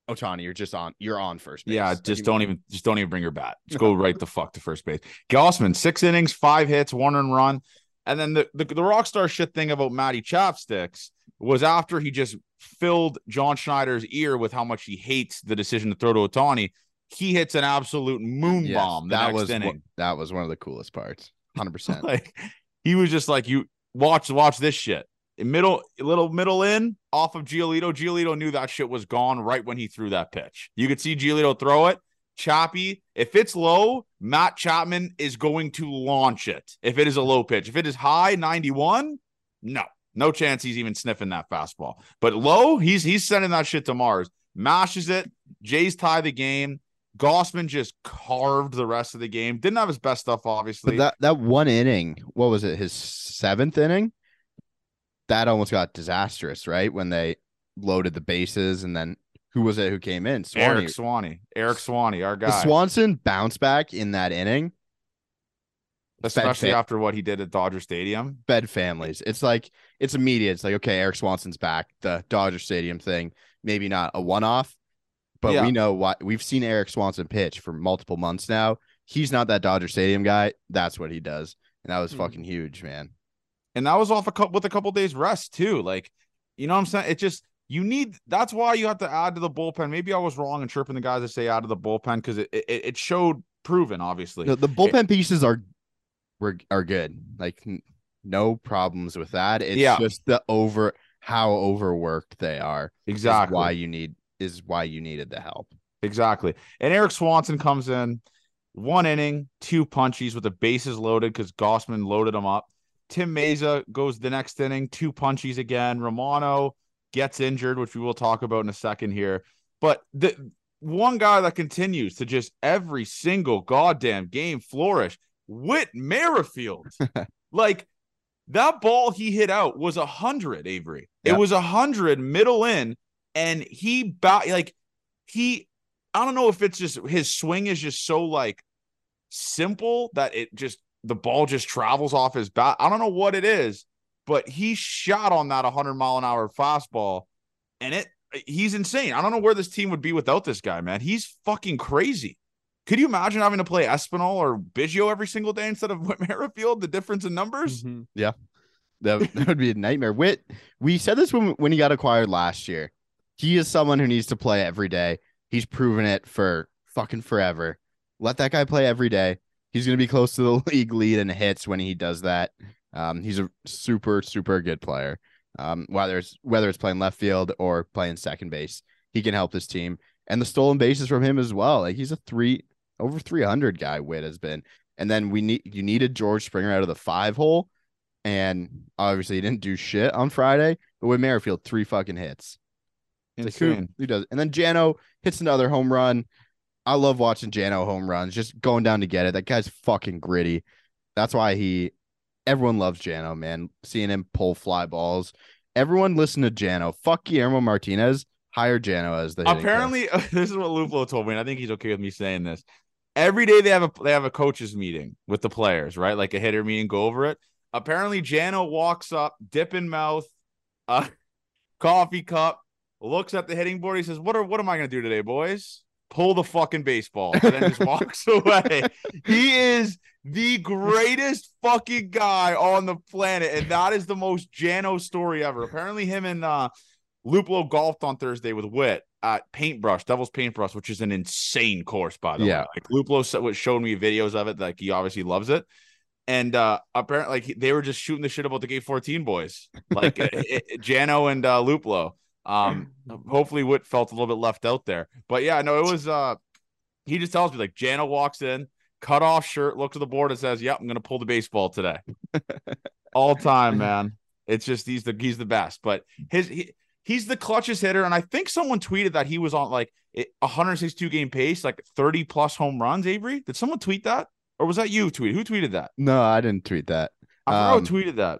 Ohtani, you're just on you're on first base. Yeah, just don't even just don't even bring your bat. Just go right the fuck to first base. Gausman, six innings, five hits, one and run. And then the, the the rock star shit thing about Matty Chapsticks was after he just filled John Schneider's ear with how much he hates the decision to throw to Ohtani. He hits an absolute moon Yes, bomb that was inning. that was one of the coolest parts. 100%. like he was just like you watch watch this shit middle little middle in off of Giolito. Giolito knew that shit was gone right when he threw that pitch. You could see Giolito throw it. Choppy. If it's low, Matt Chapman is going to launch it. If it is a low pitch, if it is high 91, no, no chance he's even sniffing that fastball. But low, he's he's sending that shit to Mars. Mashes it. Jays tie the game. Gausman just carved the rest of the game. Didn't have his best stuff, obviously. But that that one inning, what was it? His seventh inning. That almost got disastrous, right? When they loaded the bases, and then who was it who came in? Swanee. Eric Swanee. Eric Swanee, our The guy. Swanson bounce back in that inning Especially after what he did at Dodger Stadium. Bed families. It's like it's immediate. It's like okay, Erik Swanson's back. The Dodger Stadium thing, maybe not a one off, but Yeah. we know what we've seen Erik Swanson pitch for multiple months now. He's not that Dodger Stadium guy. That's what he does, and that was Hmm. fucking huge, man. And that was off a couple with a couple days rest too. Like, you know what I'm saying? It just you need that's why you have to add to the bullpen. Maybe I was wrong in chirping the guys that say out of the bullpen because it, it it showed proven, obviously. The, the bullpen pieces are were are good. Like no problems with that. It's Yeah. just the over how overworked they are. exactly. why you need is why you needed the help. Exactly. And Erik Swanson comes in one inning, two punchies with the bases loaded because Gausman loaded them up. Tim Mayza goes the next inning, two punchies again. Romano gets injured, which we will talk about in a second here. But the one guy that continues to just every single goddamn game flourish, Whit Merrifield. like that ball he hit out was a hundred, Avery. It was a hundred middle in, and he ba- like he I don't know if it's just his swing is just so like simple that it just the ball just travels off his bat. I don't know what it is, but he shot on that 100 mile an hour fastball and it he's insane. I don't know where this team would be without this guy, man. He's fucking crazy. Could you imagine having to play Espinal or Biggio every single day instead of Whit Merrifield? The difference in numbers? Mm-hmm. That, that would be a nightmare. Whit, we said this when when he got acquired last year. He is someone who needs to play every day. He's proven it for fucking forever. Let that guy play every day. He's gonna be close to the league lead in hits when he does that. Um, he's a super super good player. Um, whether it's whether it's playing left field or playing second base, he can help this team. And the stolen bases from him as well. Like he's a three over three hundred guy. Whit has been. And then we need you needed George Springer out of the five hole and obviously he didn't do shit on Friday. But with Merrifield, three fucking hits. It's like, who, who does? And then Jano hits another home run. I love watching Jano home runs, just going down to get it. That guy's fucking gritty. That's why he. Everyone loves Jano, man. Seeing him pull fly balls. Everyone listen to Jano. Fuck Guillermo Martinez. Hire Jano as the. Apparently, this is what Luplow told me, and I think he's okay with me saying this. Every day they have a they have a coaches meeting with the players, right? Like a hitter meeting, go over it. Apparently, Jano walks up, dip in mouth, uh, coffee cup, looks at the hitting board. He says, "What are what am I gonna do today, boys? Pull the fucking baseball," and then just walks away. He is the greatest fucking guy on the planet, and that is the most Jano story ever. Apparently, him and uh, Luplow golfed on Thursday with Whit at Paintbrush, Devil's Paintbrush, which is an insane course, by the Yeah. way. Like Luplow showed me videos of it, like he obviously loves it. And uh apparently, like they were just shooting the shit about the Gate 14 boys, like it- it- Jano and uh, Luplow. Um, hopefully, Whit felt a little bit left out there, but yeah, no, it was. uh He just tells me like Jana walks in, cut off shirt, looks at the board, and says, "Yep, I'm gonna pull the baseball today." All time, man. It's just he's the he's the best, but his he, he's the clutchest hitter, and I think someone tweeted that he was on like it- 162 game pace, like 30 plus home runs. Avery, did someone tweet that, or was that you tweet? Who tweeted that? No, I didn't tweet that. I Um, who tweeted that.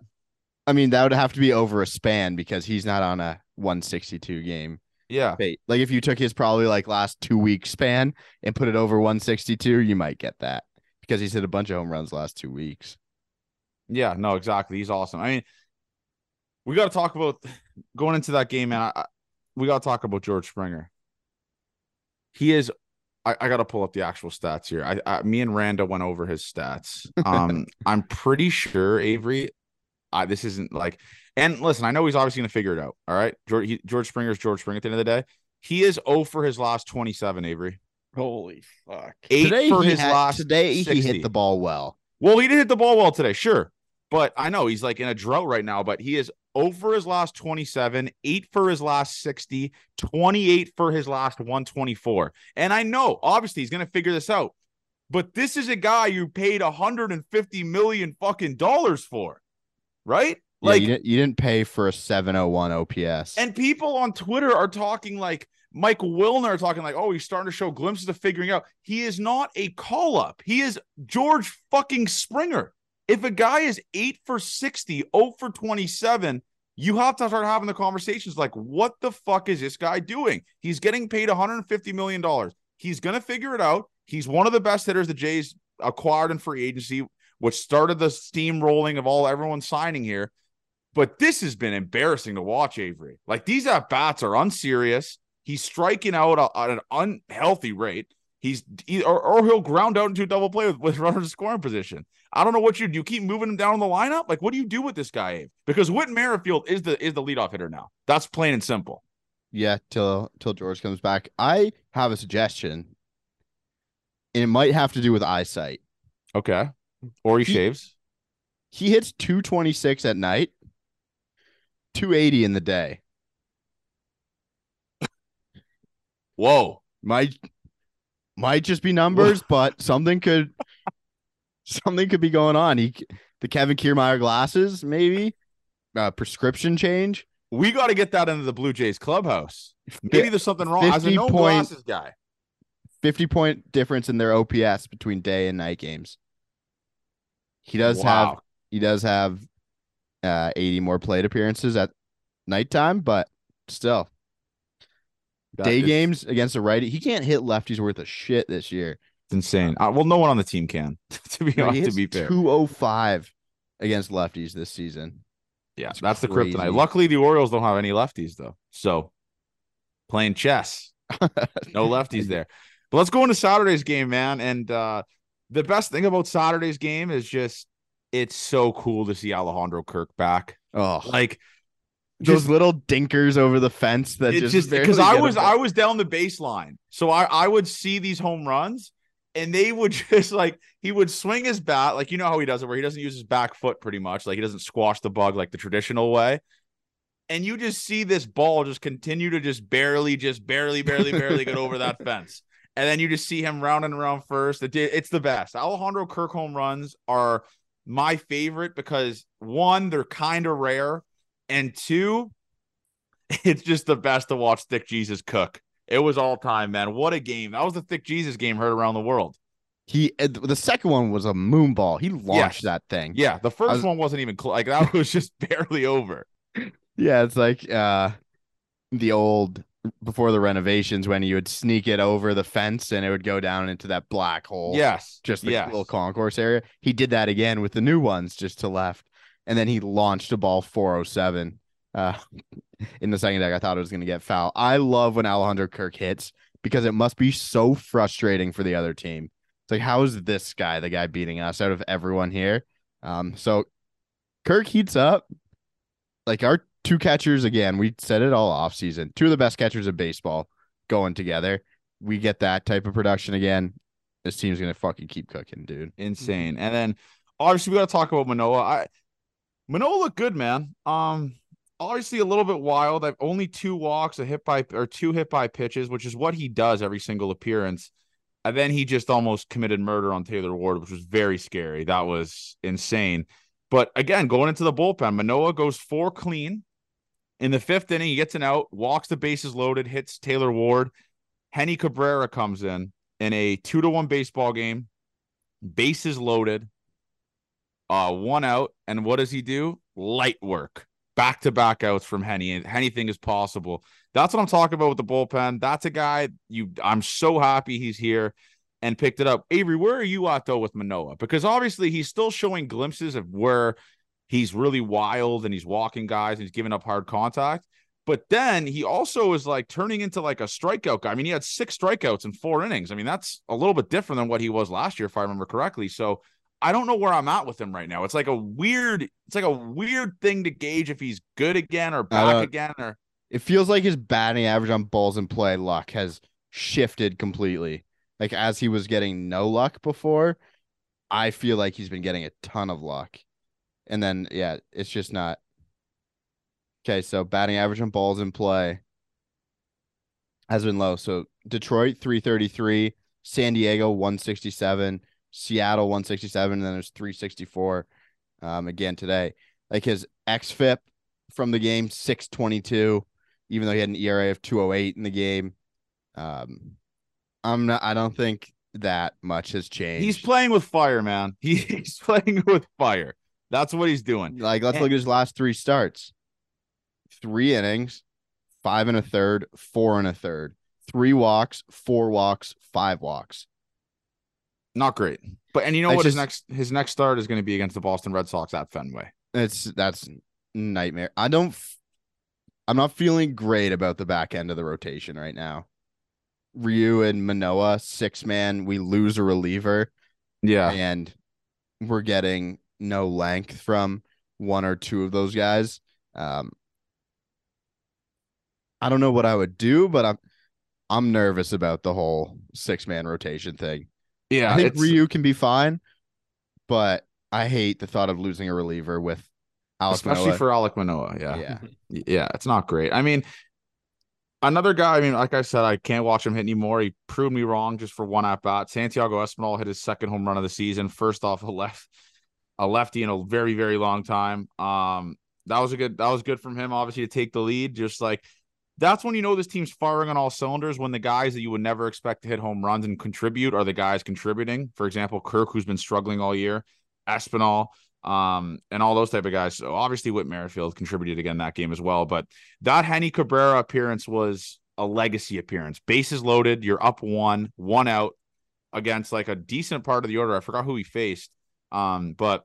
I mean, that would have to be over a span because he's not on a 162 game Yeah. Bait. Like if you took his probably like last two week span and put it over 162, you might get that because he's hit a bunch of home runs last two weeks. Yeah, no, exactly. He's awesome. I mean, we got to talk about going into that game, man. I, I, we got to talk about George Springer. He is. I, I got to pull up the actual stats here. I, I, me and Randa went over his stats. Um, I'm pretty sure Avery. I, this isn't like, and listen, I know he's obviously going to figure it out. All right, George, he, George Springer's George Springer at the end of the day. He is 0 for his last 27. Avery Holy fuck! eight today for his had- last. today he hit the ball well. Well, he did hit the ball well today, sure. But I know he's like in a drought right now, but he is 0 for his last 27, 8 for his last 60, 28 for his last 124. And I know, obviously, he's going to figure this out. But this is a guy you paid 150 million fucking dollars for, right? Like Like, you, didn't, you didn't pay for a 701 OPS. and people on Twitter are talking like Mike Wilner talking like, oh, he's starting to show glimpses of figuring out. He is not a call up. He is George fucking Springer. If a guy is eight for 60, 0 for 27, you have to start having the conversations like, what the fuck is this guy doing? He's getting paid $150 million. He's going to figure it out. He's one of the best hitters the Jays acquired in free agency, which started the steamrolling of all everyone signing here. But this has been embarrassing to watch, Avery. Like these at bats are unserious. He's striking out at an unhealthy rate. He's or, or he'll ground out into a double play with, with runners in scoring position. I don't know what you do. You keep moving him down in the lineup. Like, what do you do with this guy, Abe? Because Whit Merrifield is the is the leadoff hitter now. That's plain and simple. yeah, till till George comes back. I have a suggestion. And it might have to do with eyesight. Okay. Or he, He- shaves. He hits 226 at night, 280 in the day. Whoa. Might might just be numbers, but something could something could be going on. He the Kevin Kiermaier glasses, maybe uh, prescription change. We got to get that into the Blue Jays clubhouse. Maybe Yeah, there's something wrong. As a 50 no point- glasses guy. 50 point difference in their OPS between day and night games. He does have he does have uh 80 more plate appearances at nighttime, but still day games against a righty. He can't hit lefties worth a shit this year. It's insane. Uh, well, no one on the team can. to be honest, to be fair. 205 against lefties this season. Yeah, That's that's the kryptonite. Luckily, the Orioles don't have any lefties though, so playing chess, no lefties there. But let's go into Saturday's game, man. And uh the best thing about Saturday's game is just it's so cool to see Alejandro Kirk back. Oh, Like those just little dinkers over the fence that just because I was I was down the baseline, so I I would see these home runs, and they would just like he would swing his bat like you know how he does it, where he doesn't use his back foot pretty much, like he doesn't squash the bug like the traditional way, and you just see this ball just continue to just barely, just barely, barely, barely get over that fence, and then you just see him round and around first. It, it's the best. Alejandro Kirk home runs are my favorite because one, they're kind of rare, and two, it's just the best to watch Thick Jesus cook. It was all time, man. What a game. That was the Thick Jesus game heard around the world. he uh, the second one was a moonball. He launched Yes. that thing. Yeah, the first was- one wasn't even close. Like that was just barely over. Yeah, it's like uh the old before the renovations when you would sneak it over the fence and it would go down into that black hole. Yes. Just the yes. little concourse area. He did that again with the new ones just to left. And then he launched a ball 407 uh in the second deck. I thought it was gonna get foul. I love when Alejandro Kirk hits because it must be so frustrating for the other team. It's like, how is this guy the guy beating us out of everyone here? Um, so Kirk heats up. Like our two catchers again, we said it all off season. Two of the best catchers of baseball going together. We get that type of production again. This team's gonna fucking keep cooking, dude. Insane. And then obviously we got to talk about Manoah. I Manoah looked good, man. Um, obviously a little bit wild. I've only two walks, a hit by or two hit by pitches, which is what he does every single appearance. And then he just almost committed murder on Taylor Ward, which was very scary. That was insane. But again, going into the bullpen, Manoah goes four clean. In the fifth inning, he gets an out, walks the bases loaded, hits Taylor Ward. Henny Cabrera comes in in a two to one baseball game, bases loaded, uh, one out. And what does he do? Light work. back to back outs from Henny, anything is possible. That's what I'm talking about with the bullpen. That's a guy you. I'm so happy he's here and picked it up. Avery, where are you at though with Manoah? Because obviously he's still showing glimpses of where he's really wild and he's walking guys and he's giving up hard contact. But then he also is like turning into like a strikeout guy. I mean, he had six strikeouts in four innings. I mean, that's a little bit different than what he was last year, if I remember correctly. So I don't know where I'm at with him right now. It's like a weird, it's like a weird thing to gauge if he's good again or back uh, again or it feels like his batting average on balls in play luck has shifted completely. Like as he was getting no luck before, I feel like he's been getting a ton of luck. And then yeah, it's just not Okay, so batting average on balls in play has been low. So Detroit 333, San Diego 167, Seattle 167, and then there's 364 um, again today. Like his XFIP from the game 622, even though he had an ERA of 208 in the game. Um, I'm not. I don't think that much has changed. He's playing with fire, man. He's playing with fire. That's what he's doing. Like let's and- look at his last three starts three innings, five and a third, four and a third, three walks, four walks, five walks. Not great. But and you know it's what just, his next his next start is going to be against the Boston Red Sox at Fenway. It's that's nightmare. I don't I'm not feeling great about the back end of the rotation right now. Ryu and Manoah six man, we lose a reliever. Yeah. And we're getting no length from one or two of those guys. Um, I don't know what I would do, but I'm I'm nervous about the whole six man rotation thing. Yeah, I think Ryu can be fine, but I hate the thought of losing a reliever with Alek especially Manoah. for Alek Manoah. Yeah, yeah, yeah. It's not great. I mean, another guy. I mean, like I said, I can't watch him hit anymore. He proved me wrong just for one at bat. Santiago Espinal hit his second home run of the season. First off, a left, a lefty in a very very long time. Um, that was a good. That was good from him. Obviously to take the lead. Just like that's when you know this team's firing on all cylinders when the guys that you would never expect to hit home runs and contribute are the guys contributing. For example, Kirk, who's been struggling all year, Espinal, um, and all those type of guys. So obviously Whit Merrifield contributed again that game as well. But that Henny Cabrera appearance was a legacy appearance. Bases loaded, you're up one, one out against like a decent part of the order. I forgot who he faced. Um, but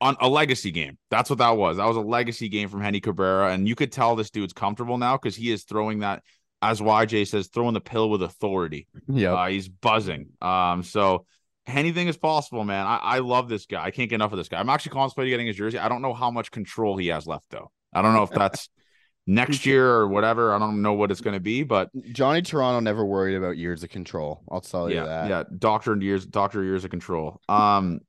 on a legacy game. That's what that was. That was a legacy game from Henny Cabrera, and you could tell this dude's comfortable now because he is throwing that, as YJ says, throwing the pill with authority. Yeah, uh, he's buzzing. Um, so anything is possible, man. I, I love this guy. I can't get enough of this guy. I'm actually contemplating getting his jersey. I don't know how much control he has left though. I don't know if that's next year or whatever. I don't know what it's going to be, but Johnny Toronto never worried about years of control. I'll tell yeah, you that. Yeah, doctor years, doctor years of control. Um,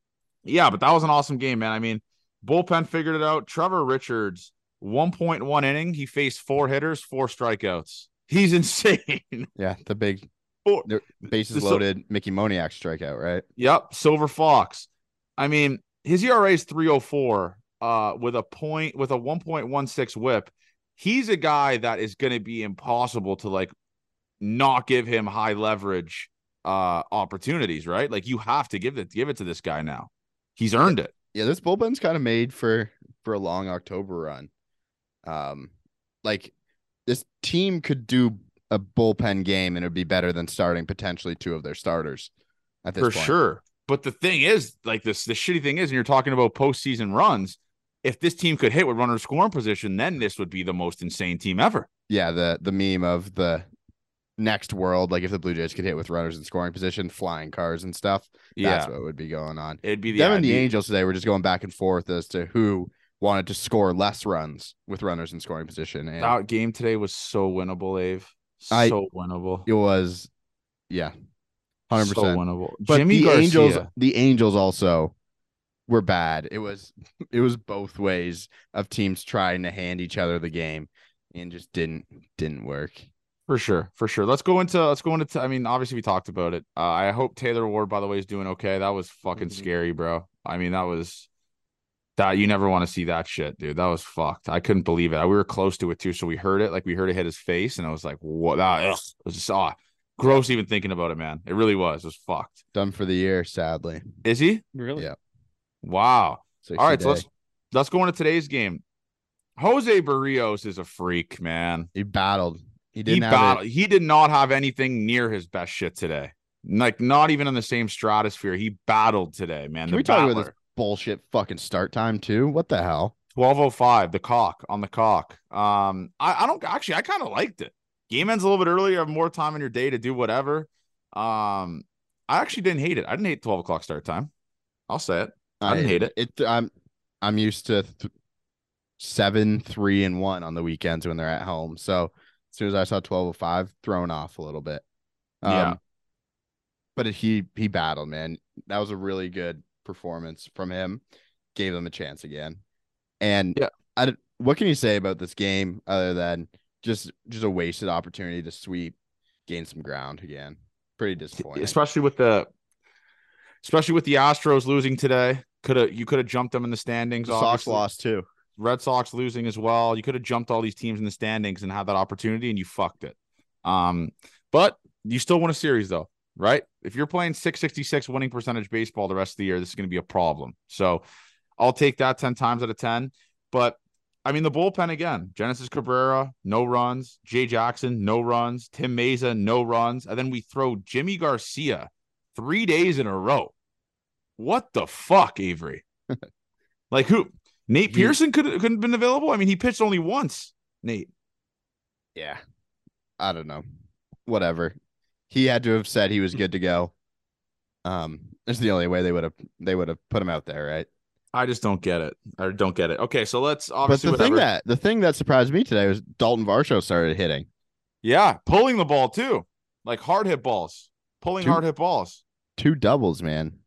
yeah, but that was an awesome game, man. I mean, bullpen figured it out. Trevor Richards, 1.1 inning, he faced four hitters, four strikeouts. He's insane. Yeah, the big four, bases the, loaded Mickey Moniak strikeout, right? Yep, Silver Fox. I mean, his ERA is 304 uh with a point with a 1.16 whip. He's a guy that is going to be impossible to like not give him high leverage uh opportunities, right? Like you have to give it give it to this guy now. He's earned it. Yeah, this bullpen's kind of made for for a long October run. Um, like this team could do a bullpen game and it'd be better than starting potentially two of their starters at this for point. sure. But the thing is, like this, the shitty thing is, and you're talking about postseason runs. If this team could hit with runner scoring position, then this would be the most insane team ever. Yeah, the the meme of the next world, like if the Blue Jays could hit with runners in scoring position, flying cars and stuff, yeah. that's what would be going on. It'd be the them and the Angels today were just going back and forth as to who wanted to score less runs with runners in scoring position. And that game today was so winnable, Ave. So I, winnable. It was, yeah, hundred so percent winnable. But Yimi the Garcia. Angels, the Angels also were bad. It was, it was both ways of teams trying to hand each other the game, and just didn't didn't work. For sure, for sure. Let's go into let's go into. I mean, obviously we talked about it. Uh, I hope Taylor Ward, by the way, is doing okay. That was fucking mm-hmm. scary, bro. I mean, that was that you never want to see that shit, dude. That was fucked. I couldn't believe it. We were close to it too, so we heard it. Like we heard it hit his face, and I was like, "What?" That ugh. it was just ah, gross. Even thinking about it, man. It really was. It was fucked. Done for the year, sadly. Is he really? Yeah. Wow. All right, so let's let's go into today's game. Jose Berrios is a freak, man. He battled. He He didn't have battled. it. He did not have anything near his best shit today. Like not even in the same stratosphere. He battled today, man. Can the we talk about this bullshit fucking start time too? What the hell? 1205, the cock on the cock. Um, I, I don't actually I kind of liked it. Game ends a little bit earlier, you have more time in your day to do whatever. Um, I actually didn't hate it. I didn't hate 12 o'clock start time. I'll say it. I didn't hate it. It I'm I'm used to th- seven, three, and one on the weekends when they're at home. So as soon as I saw twelve oh five, thrown off a little bit. Yeah. Um, but he he battled, man. That was a really good performance from him. Gave them a chance again. And Yeah. I what can you say about this game other than just just a wasted opportunity to sweep, gain some ground again? Pretty disappointing. especially with the especially with the Astros losing today. Could have you could have jumped them in the standings. The Sox lost too. Red Sox losing as well. You could have jumped all these teams in the standings and had that opportunity, and you fucked it. Um, but you still won a series though, right? If you're playing 666 winning percentage baseball the rest of the year, this is going to be a problem. So I'll take that 10 times out of 10. But I mean, the bullpen again, Genesis Cabrera, no runs, Jay Jackson, no runs, Tim Mayza, no runs. And then we throw Yimi Garcia three days in a row. What the fuck, Avery? like who? Nate Pearson could couldn't have been available. I mean, he pitched only once. Nate. Yeah. I don't know. Whatever. He had to have said he was good to go. Um, it's the only way they would have they would have put him out there, right? I just don't get it. I don't get it. Okay, so let's obviously. But the thing that the thing that surprised me today was Dalton Varsho started hitting. yeah, pulling the ball too, like hard hit balls, pulling Two- hard hit balls. Two doubles, man.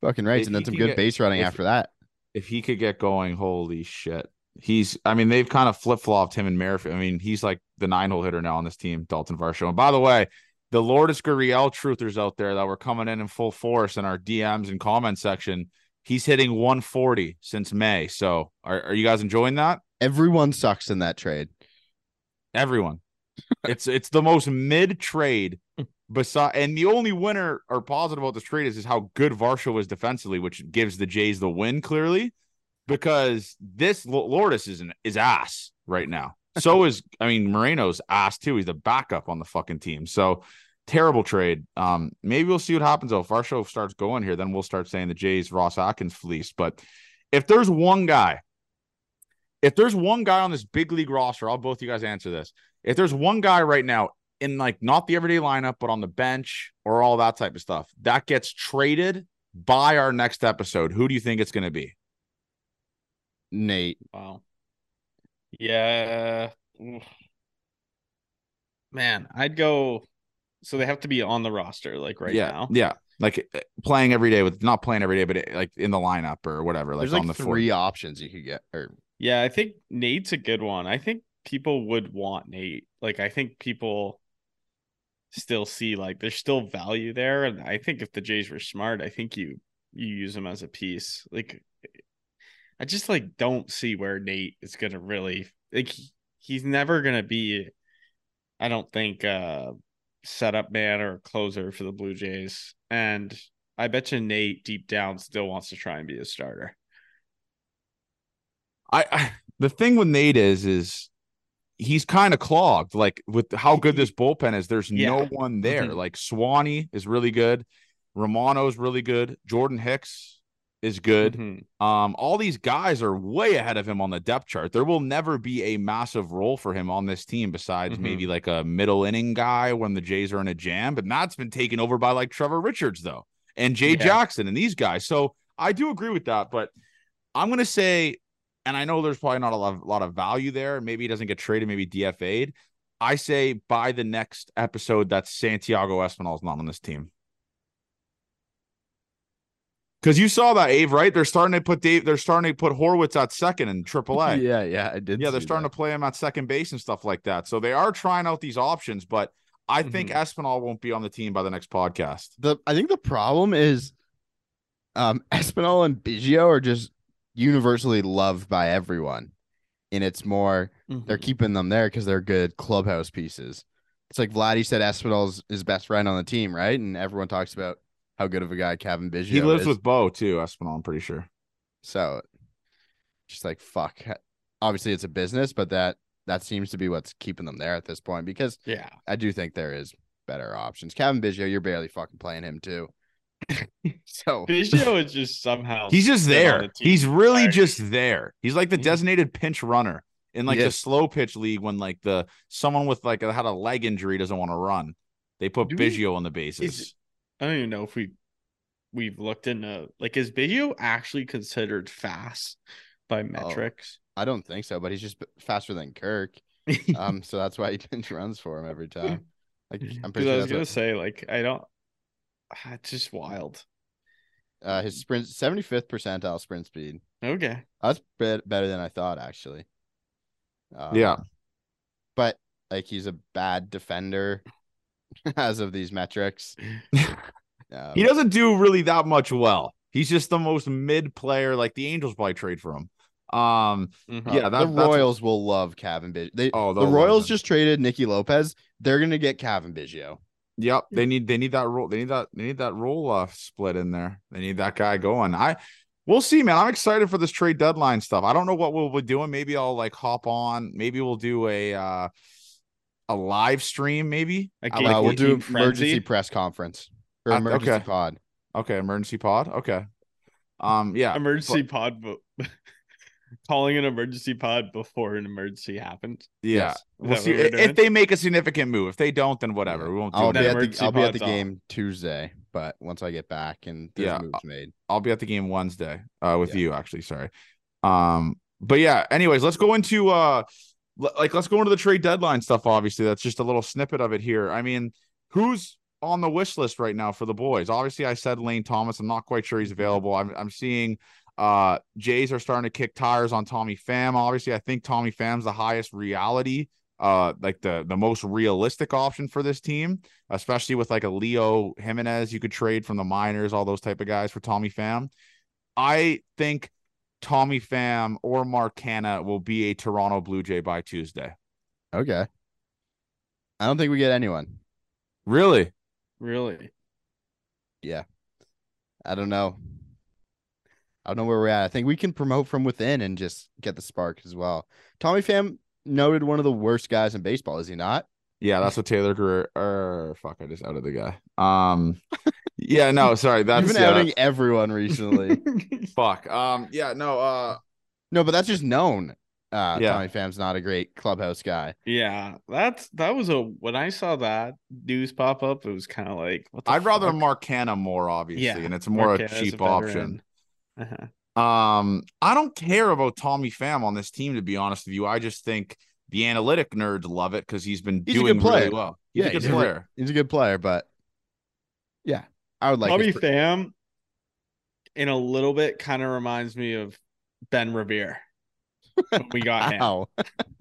Fucking right. And then some good get- base running if- after that. If he could get going, holy shit. He's. I mean, they've kind of flip flopped him and Merrifield. I mean, he's like the nine hole hitter now on this team, Dalton Varsho. And by the way, the Lourdes Gurriel truthers out there that were coming in in full force in our DMs and comment section, he's hitting 140 since May. So, are, are you guys enjoying that? Everyone sucks in that trade. Everyone. it's it's the most mid trade beside and the only winner or positive about this trade is, is how good Varsho was defensively, which gives the Jays the win clearly. Because this Lourdes is an, is ass right now. So is I mean Moreno's ass too. He's the backup on the fucking team. So terrible trade. Um, maybe we'll see what happens though. If Varsho starts going here, then we'll start saying the Jays Ross Atkins fleeced. But if there's one guy, if there's one guy on this big league roster, I'll both you guys answer this. If there's one guy right now in like not the everyday lineup, but on the bench or all that type of stuff that gets traded by our next episode, who do you think it's going to be? Nate. Wow. Yeah. Man, I'd go. So they have to be on the roster, like right yeah, now. yeah, like uh, playing every day with not playing every day, but uh, like in the lineup or whatever, like There's like on the three floor. options you could get. Or Yeah, I think Nate's a good one. I think people would want Nate. Like, I think people still see like there's still value there, and I think if the Jays were smart, I think you you use him as a piece. Like, I just like don't see where Nate is gonna really like. He's never gonna be. I don't think uh setup man or closer for the Blue Jays, and I bet you Nate deep down still wants to try and be a starter. I, I the thing with Nate is is he's kind of clogged. Like with how good this bullpen is, there's no one there. Mhm. Like Swanee is really good, Romano's really good, Jordan Hicks is good. Mhm. Um, all these guys are way ahead of him on the depth chart. There will never be a massive role for him on this team besides Mhm. maybe like a middle inning guy when the Jays are in a jam, but that's been taken over by like Trevor Richards though and Jay Yeah. Jackson and these guys. So I do agree with that, but I'm gonna say, and I know there's probably not a lot, of, lot of value there. Maybe he doesn't get traded, maybe DFA'd. I say by the next episode that Santiago Espinal's not on this team. Because you saw that, Ave, right? They're starting to put Dave, they're starting to put Horwitz at second in AAA. yeah, yeah, I did. Yeah, they're see starting that. to play him at second base and stuff like that. So they are trying out these options, but I think Mm-hmm. Espinal won't be on the team by the next podcast. the I think the problem is um Espinal and Biggio are just universally loved by everyone. And it's more they're Mhm. keeping them there because they're good clubhouse pieces. It's like Vladdy said Espinal's his best friend on the team, right? And everyone talks about how good of a guy Cavan Biggio He lives is. with Bo too, Espinal, I'm pretty sure. so just like fuck. obviously it's a business, but that that seems to be what's keeping them there at this point because Yeah. I do think there is better options. Cavan Biggio, you're barely fucking playing him too. so Biggio is just somehow He's just there. the He's really prior. just there. He's like the designated pinch runner in like He the slow pitch league when like the someone with like had a leg injury doesn't want to run. They put Do we- on the bases. is- I don't even know if we we've looked into like is Biggio actually considered fast by metrics? I don't think so, but he's just faster than Kirk. Um, so that's why he pinch runs for him every time. Like I'm 'Cause pretty I was gonna what, say like I don't. ah, It's just wild. uh, his sprint 75th percentile sprint speed. Okay. That's bet better than I thought actually. Um, Yeah. but like he's a bad defender as of these metrics. Um, he doesn't do really that much well. He's just the most mid player. Like the Angels probably trade for him. Um, Mhm. uh, yeah, the that- that's- Royals will love Cavan Biggio. They, Oh, the Royals just traded Nicky Lopez. They're gonna get Cavan Biggio. Yep, they need they need that role. They need that they need that role uh, split in there. They need that guy going. I we'll see, man. I'm excited for this trade deadline stuff. I don't know what we'll be doing. Maybe I'll like hop on. Maybe we'll do a uh a live stream. Maybe A I like uh, we'll do Team emergency frenzy? press conference or Uh, emergency okay. pod. okay. Emergency pod. Okay. Um. Yeah. emergency pod, but calling an emergency pod before an emergency happens. Yeah. Yes. We'll see if doing? they make a significant move. If they don't, then whatever. We won't do I'll be at the I'll be at the pod's on. game Tuesday, but once I get back and there's Yeah. moves made. I'll be at the game Wednesday uh with Yeah. you actually sorry. Um but yeah, anyways, let's go into uh l- like let's go into the trade deadline stuff obviously. That's just a little snippet of it here. I mean, who's on the wish list right now for the boys? Obviously, I said Lane Thomas. I'm not quite sure he's available. I'm I'm seeing uh Jays are starting to kick tires on Tommy Pham. Obviously, I think Tommy Pham's the highest reality uh like the the most realistic option for this team, especially with like a Leo Jimenez you could trade from the minors, all those type of guys for Tommy Pham. I think Tommy Pham or Mark Canha will be a Toronto Blue Jay by Tuesday. Okay. I don't think we get anyone. Really? Really? Yeah. I don't know. I don't know where we're at. I think we can promote from within and just get the spark as well. Tommy Pham noted one of the worst guys in baseball, is he not? Yeah, that's what Taylor Greer. Or fuck, I just outed the guy. Um, yeah, no, sorry, that's You've been yeah, outing everyone recently. fuck. Um, yeah, no, uh, no, but that's just known. Uh, Yeah. Tommy Pham's not a great clubhouse guy. yeah, that's that was a when I saw that news pop up, it was kind of like what the I'd rather fuck? Mark Canha more obviously, Yeah, and it's more a cheap veteran. option. Uh-huh. Um, I don't care about Tommy Pham on this team, to be honest with you. I just think the analytic nerds love it because he's been He's a good doing really well. He's Yeah, a good he's a re- player. He's a good player, but yeah, I would like Tommy his pr- Pham, in a little bit, kind of reminds me of Ben Revere. we got him. Ow.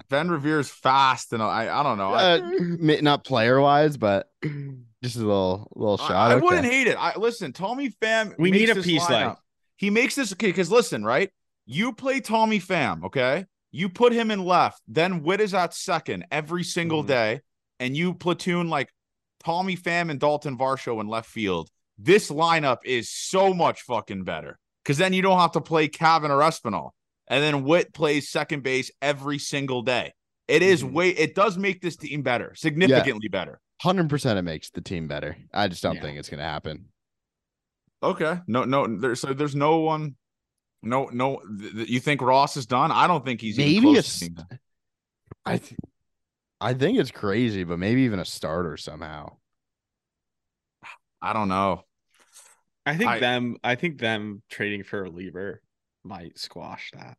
Ben Revere's fast, and I, I don't know. Uh, ma- not player wise, but just a little little shot. I, Okay. wouldn't hate it. I listen, Tommy Pham. We makes need a this piece like- he makes this okay. Because listen, right? You play Tommy Pham, okay? You put him in left, then Whit is at second every single Mhm. day, and you platoon like Tommy Pham and Dalton Varsho in left field. This lineup is so much fucking better because then you don't have to play Cavan or Espinal, and then Whit plays second base every single day. It is Mhm. way. It does make this team better, significantly better. Hundred percent, it makes the team better. I just don't Yeah. think it's gonna happen. Okay. No, no. There's so there's no one. No, no. th- th- you think Ross is done? I don't think he's even Maybe close a to being done. I th- I think it's crazy, but maybe even a starter somehow. I don't know. I think I- them. I think them trading for a reliever might squash that.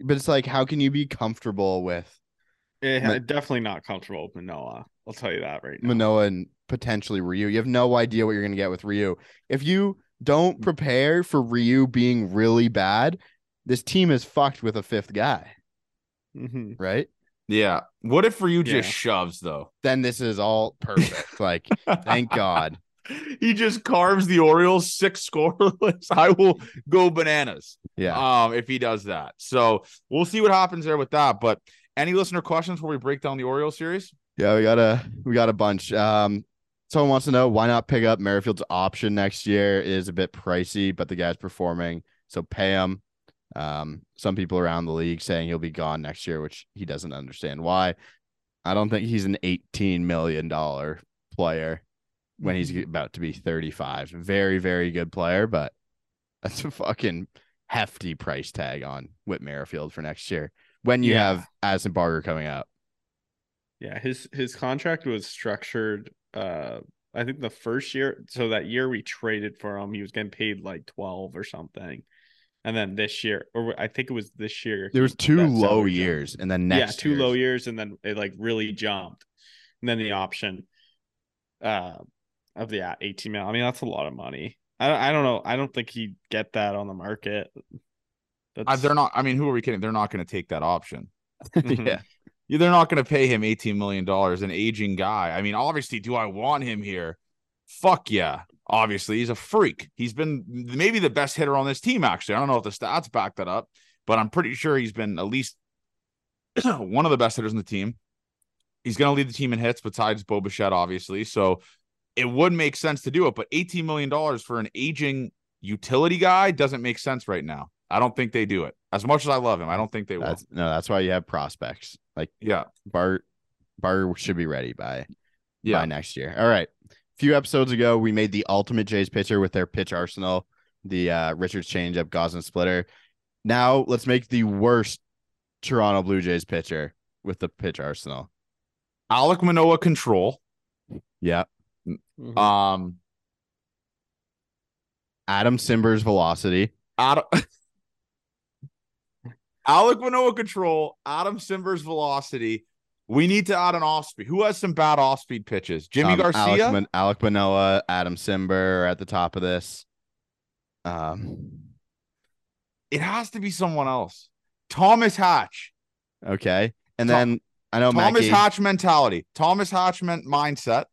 But it's like, how can you be comfortable with Eh, Ma- definitely not comfortable with Manoah. I'll tell you that right now. Manoah and potentially Ryu? You have no idea what you're gonna get with Ryu. If you don't prepare for Ryu being really bad, this team is fucked with a fifth guy, Mhm. right? Yeah. What if Ryu just shoves though? Then this is all perfect. like, thank God. he just carves the Orioles six scoreless. I will go bananas. Yeah. Um, if he does that. So we'll see what happens there with that. But any listener questions before we break down the Orioles series? Yeah, we got a we got a bunch. Um, someone wants to know why not pick up Merrifield's option next year. It is a bit pricey, but the guy's performing, so pay him. Um, some people around the league saying he'll be gone next year, which he doesn't understand why. I don't think he's an eighteen million dollar player when he's about to be thirty five. Very very good player, but that's a fucking hefty price tag on Whit Merrifield for next year when you Yeah. have Addison Barger coming out. Yeah, his his contract was structured. Uh, I think the first year, so that year we traded for him, he was getting paid like twelve or something, and then this year, or I think it was this year, There was two low salary jumped. years, and then next, yeah, two year's- low years, and then it like really jumped, and then the option, uh, of the yeah, eighteen mil. I mean, that's a lot of money. I don't, I don't know. I don't think he'd get that on the market. Uh, they're not. I mean, who are we kidding? They're not going to take that option. Mhm. yeah, Yeah, They're not going to pay him eighteen million dollars. An aging guy. I mean, obviously, do I want him here? Fuck yeah. Obviously, he's a freak. He's been maybe the best hitter on this team. Actually, I don't know if the stats back that up, but I'm pretty sure he's been at least one of the best hitters on the team. He's going to lead the team in hits besides Bo Bichette, obviously. So it would make sense to do it, but $18 million for an aging utility guy doesn't make sense right now. I don't think they do it. As much as I love him, I don't think they will. that's no, that's why you have prospects. Like yeah. Bart, Barger should be ready by Yeah. by next year. All right. A few episodes ago, we made the ultimate Jays pitcher with their pitch arsenal, the uh, Richards changeup, Gausman splitter. Now let's make the worst Toronto Blue Jays pitcher with the pitch arsenal. Alek Manoah control. Yeah. Mhm. Um, Adam Cimber's velocity. Adam, Alek Manoah control. Adam Cimber's velocity. We need to add an off speed. Who has some bad off speed pitches? Yimi Um, Garcia. Alek, Man- Alek Manoah, Adam Cimber are at the top of this. Um, it has to be someone else. Thomas Hatch. okay. And Tom- then I know Thomas Gage- Hatch mentality. Thomas Hatch men- mindset.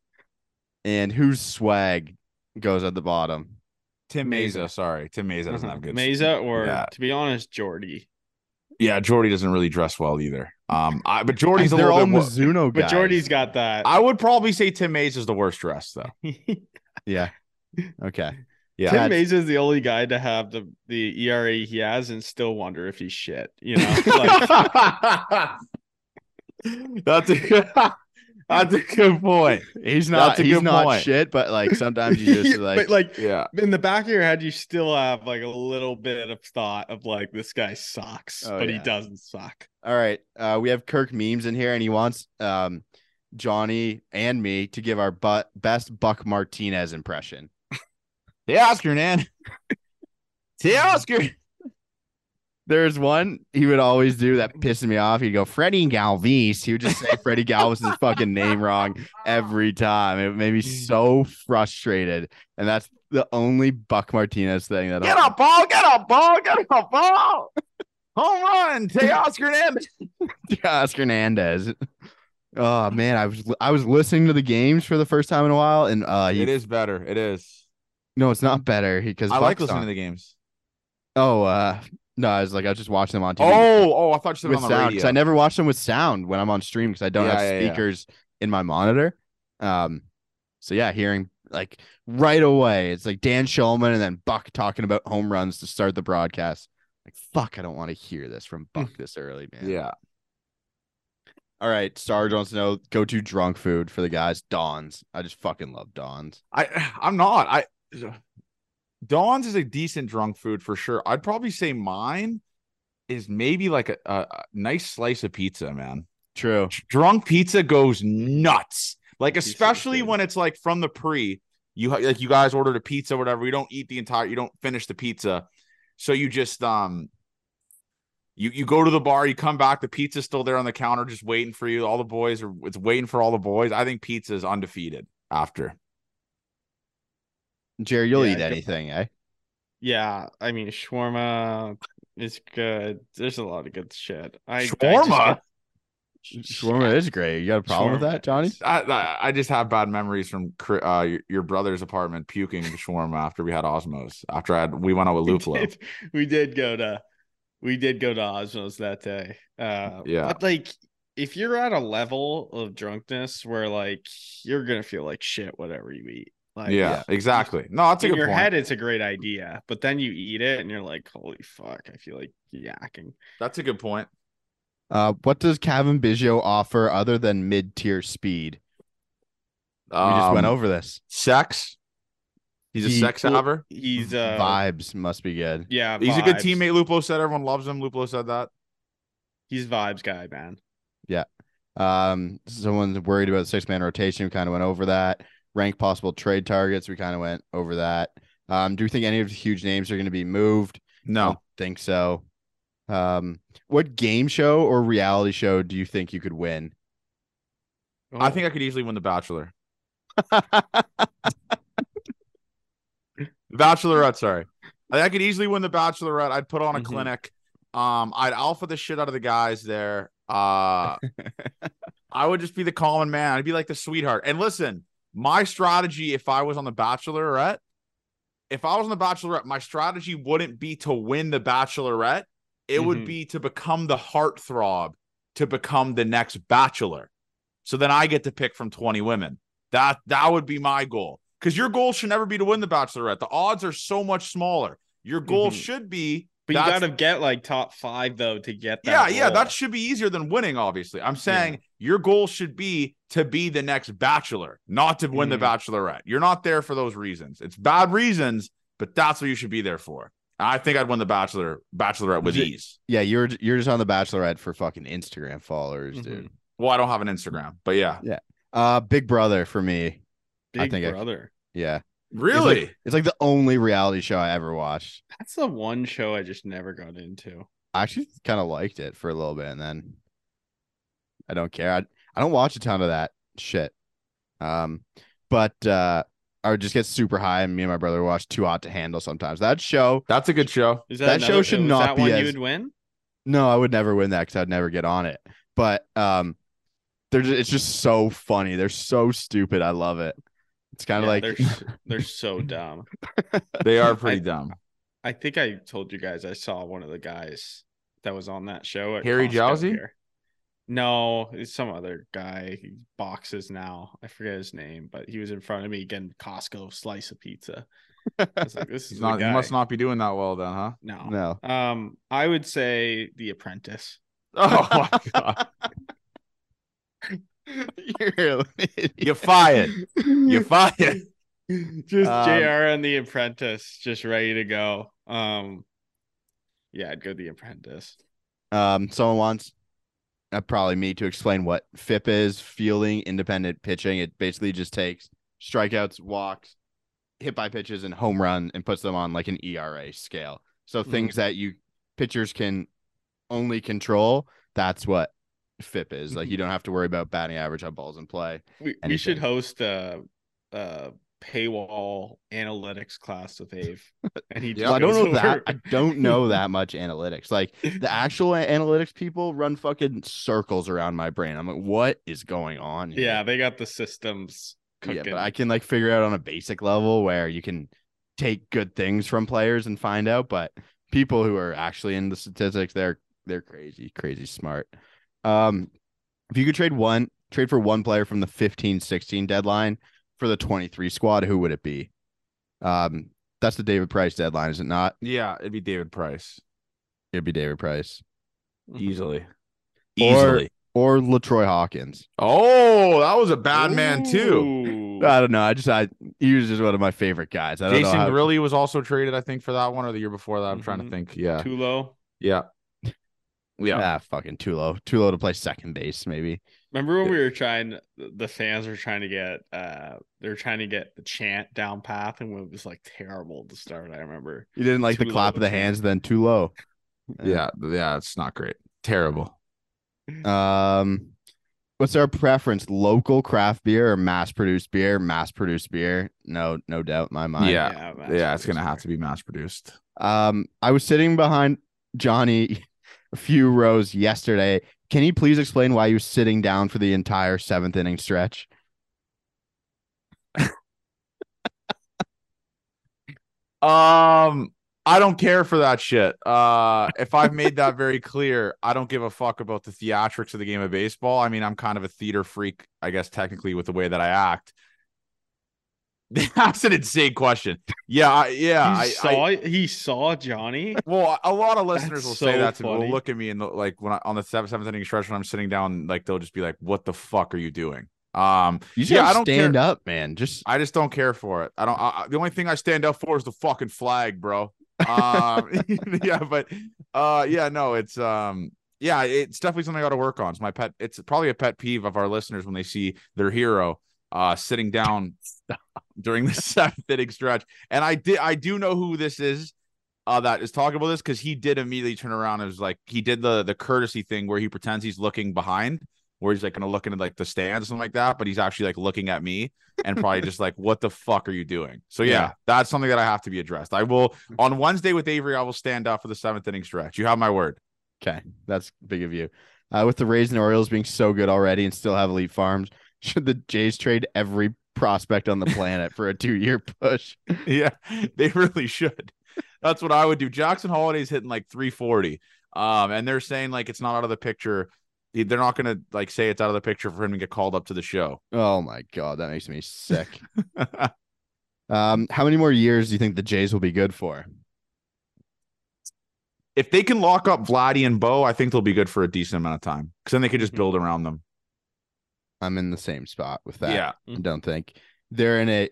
and whose swag goes at the bottom. Tim Mayza. Mayza. Sorry, Tim Mayza doesn't have good. Mayza or Yeah. to be honest, Jordy. Yeah, Jordy doesn't really dress well either. Um, I, but Jordy's a They're little all bit. More, Mizuno guys. But Jordy's got that. I would probably say Tim Mayza is the worst dressed though. Yeah. Okay. Yeah. Tim That's- Mayza is the only guy to have the the ERA he has and still wonder if he's shit. You know, like that's a good, that's a good point. He's not That's a he's good not point. shit, but like sometimes you just like, like Yeah. in the back of your head, you still have like a little bit of thought of like this guy sucks, Oh, but he doesn't suck. all right. Uh we have Kirk memes in here and he wants um Johnny and me to give our but best Buck Martinez impression. Hey, Oscar, man. Hey, Oscar. There's one he would always do that pissed me off. He'd go Freddie Galvis. He would just say Freddie Galvis' fucking name wrong every time. It made me so frustrated. And that's the only Buck Martinez thing that Get I up, ball. Get a ball. Get a ball. Home run. Hey, Oscar, man. Oscar Hernandez. Oh man, I was I was listening to the games for the first time in a while, and uh, he, It is better. It is. no, it's not better because I like listening to the games. Oh, uh, no, I was like I was just watching them on TV. Oh, oh, I thought you said with on the sound radio. because I never watch them with sound when I'm on stream because I don't Yeah, have yeah, yeah. speakers in my monitor. Um, so yeah, hearing like right away, it's like Dan Shulman and then Buck talking about home runs to start the broadcast. Like fuck, I don't want to hear this from Buck this early, man. yeah. All right, wants to know go to drunk food for the guys. Don's. I just fucking love Don's. I I'm not. I Dawn's is a decent drunk food for sure. I'd probably say mine is maybe like a, a, nice slice of pizza, man. True. Drunk pizza goes nuts. Like especially when it's like from the pre, you like you guys ordered a pizza, or whatever. You don't eat the entire, you don't finish the pizza, so you just um. You, you go to the bar, you come back, the pizza's still there on the counter, just waiting for you. All the boys are it's waiting for all the boys. I think pizza is undefeated after. Jerry, you'll Yeah, eat anything, eh? Yeah, I mean shawarma is good. There's a lot of good shit. I I Shawarma? get- Shawarma is great. You got a problem with that, Johnny? I, I I just have bad memories from uh, your, your brother's apartment puking the shawarma after we had Osmos. After I had we went out with we Luplow. did, we did go to we did go to Osmos that day. Uh Yeah. but like if you're at a level of drunkenness where like you're gonna feel like shit whatever you eat. Like, yeah, exactly. No, that's a good your point. head, it's a great idea, but then you eat it and you're like, holy fuck, I feel like yakking. That's a good point. Uh, what does Cavan Biggio offer other than mid tier speed? We just went Um, over this. sex. He's a He- sex well, haver. He's uh Vibes must be good. yeah, He's a good teammate. Luplow said everyone loves him. Luplow said that. He's vibes guy, man. Yeah. Um, someone's worried about six man rotation. We kind of went over that. Rank possible trade targets. We kind of went over that. Um, do you think any of the huge names are going to be moved? I No, don't think so. Um, what game show or reality show do you think you could win? I think I could easily win the Bachelor. Bachelorette, sorry. I, I could easily win the Bachelorette. I'd put on a Mhm. clinic. Um, I'd alpha the shit out of the guys there. Uh, I would just be the common man. I'd be like the sweetheart. And listen, my strategy, if I was on the Bachelorette, if I was on the Bachelorette, my strategy wouldn't be to win the Bachelorette. It would Mhm. be to become the heartthrob, to become the next Bachelor. So then I get to pick from 20 women. That that would be my goal. Because your goal should never be to win the Bachelorette. The odds are so much smaller. Your goal Mhm. should be but you gotta get like top five though to get that. yeah, yeah, that should be easier than winning, obviously. I'm saying your goal should be to be the next bachelor, not to win the Mhm. bachelorette. You're not there for those reasons. It's bad reasons, but that's what you should be there for. I think I'd win the bachelor bachelorette with ease. yeah, you're you're just on the Bachelorette for fucking Instagram followers, dude. Mhm. Well, I don't have an Instagram, but yeah. Uh, Big Brother for me. Big think I- brother. Yeah, Really? it's like the only reality show I ever watched. That's the one show I just never got into. I actually kind of liked it for a little bit, and then I don't care. I I don't watch a ton of that shit. Um, but uh, I would just get super high, and me and my brother watch Too Hot to Handle sometimes. That show, That's a good show. Is That that show should was not that be one as- you would win. no, I would never win that because I'd never get on it. But um, they're just, it's just so funny. They're so stupid. I love it. It's kind of Yeah, like they're they're so dumb. They are pretty I- dumb. I think I told you guys I saw one of the guys that was on that show. At Harry Costco Jowsey? No, it's some other guy. He boxes now. I forget his name, but he was in front of me getting Costco slice of pizza. I like, this is not he must not be doing that well then, huh? No. no. Um, I would say The Apprentice. Oh my god. You're an idiot. You fired. You fired. Just Um, JR and The Apprentice, just ready to go. Um, yeah, I'd go The Apprentice. Um, someone wants uh, probably me to explain what FIP is fielding independent pitching. It basically just takes strikeouts, walks, hit by pitches, and home run and puts them on like an ERA scale. So things that you pitchers can only control, that's what FIP is. Like you mm-hmm. don't have to worry about batting average on balls in play. We we should host a, a paywall analytics class with Ave, and he. Yeah. just I don't goes know that. I don't know that much analytics. Like the actual analytics people run fucking circles around my brain. I'm like, what is going on? Here? yeah, they got the systems. Cooking. Yeah, but I can like figure out on a basic level where you can take good things from players and find out. But people who are actually in the statistics, they're they're crazy, crazy smart. Um, if you could trade one trade for one player from the 15-16 deadline for the 23 squad, who would it be? Um, that's the David Price deadline, is it not? Yeah, it'd be David Price. It'd be David Price Easily. Or- Easily. or LaTroy Hawkins. Oh, that was a bad man too. I don't know. I just I he was just one of my favorite guys. I don't Jason know how- Grilli was also traded, I think, for that one or the year before that. I'm trying to Mhm. think. Yeah. Tulo. Yeah. Yeah. Ah, fucking Tulo. Too low to play second base, maybe. Remember when we were trying? The fans were trying to get. uh They were trying to get the chant down path, and it was like terrible to start. I remember. You didn't like the clap of the to hands, then Tulo. Yeah. Yeah. It's not great. Terrible. Um, what's our preference? Local craft beer or mass produced beer? Mass produced beer. No, no doubt in my mind. Yeah. that's Yeah. It's going to have to be mass produced. Um, I was sitting behind Johnny a few rows yesterday. Can you please explain why you was sitting down for the entire seventh inning stretch? Um, I don't care for that shit. Uh, if I've made that very clear, I don't give a fuck about the theatrics of the game of baseball. I mean, I'm kind of a theater freak, I guess, technically, with the way that I act. That's an insane question. Yeah, I, yeah. he I, saw I, he saw Johnny. well, a lot of listeners That's will say so that to me. Will look at me and like when I on the seventh, seventh inning stretch when I'm sitting down, like they'll just be like, "What the fuck are you doing?" Um, You Yeah, yeah, I don't stand care. up, man. Just I just don't care for it. I don't. I, I- the only thing I stand up for is the fucking flag, bro. Um, yeah, but uh, yeah, no, it's um, yeah, it's definitely something I got to work on. It's my pet. It's probably a pet peeve of our listeners when they see their hero uh sitting down during the seventh inning stretch. And I did, I do know who this is. Uh, that is talking about this because he did immediately turn around and was like he did the the courtesy thing where he pretends he's looking behind, where he's like gonna look into like the stands or something like that, but he's actually like looking at me and probably just like, what the fuck are you doing? So yeah, Yeah. that's something that I have to be addressed. I will on Wednesday with Avery, I will stand up for the seventh inning stretch. You have my word. okay. That's big of you. Uh, with the Rays and Orioles being so good already and still have elite farms, should the Jays trade every prospect on the planet for a two-year push? yeah, they really should. That's what I would do. Jackson Holliday's hitting like 340. Um, and they're saying like it's not out of the picture. They're not gonna like say it's out of the picture for him to get called up to the show. Oh my god, that makes me sick. um, how many more years do you think the Jays will be good for? if they can lock up Vladdy and Bo, I think they'll be good for a decent amount of time. Because then they could just build around them. I'm in the same spot with that. Yeah. I don't think they're in a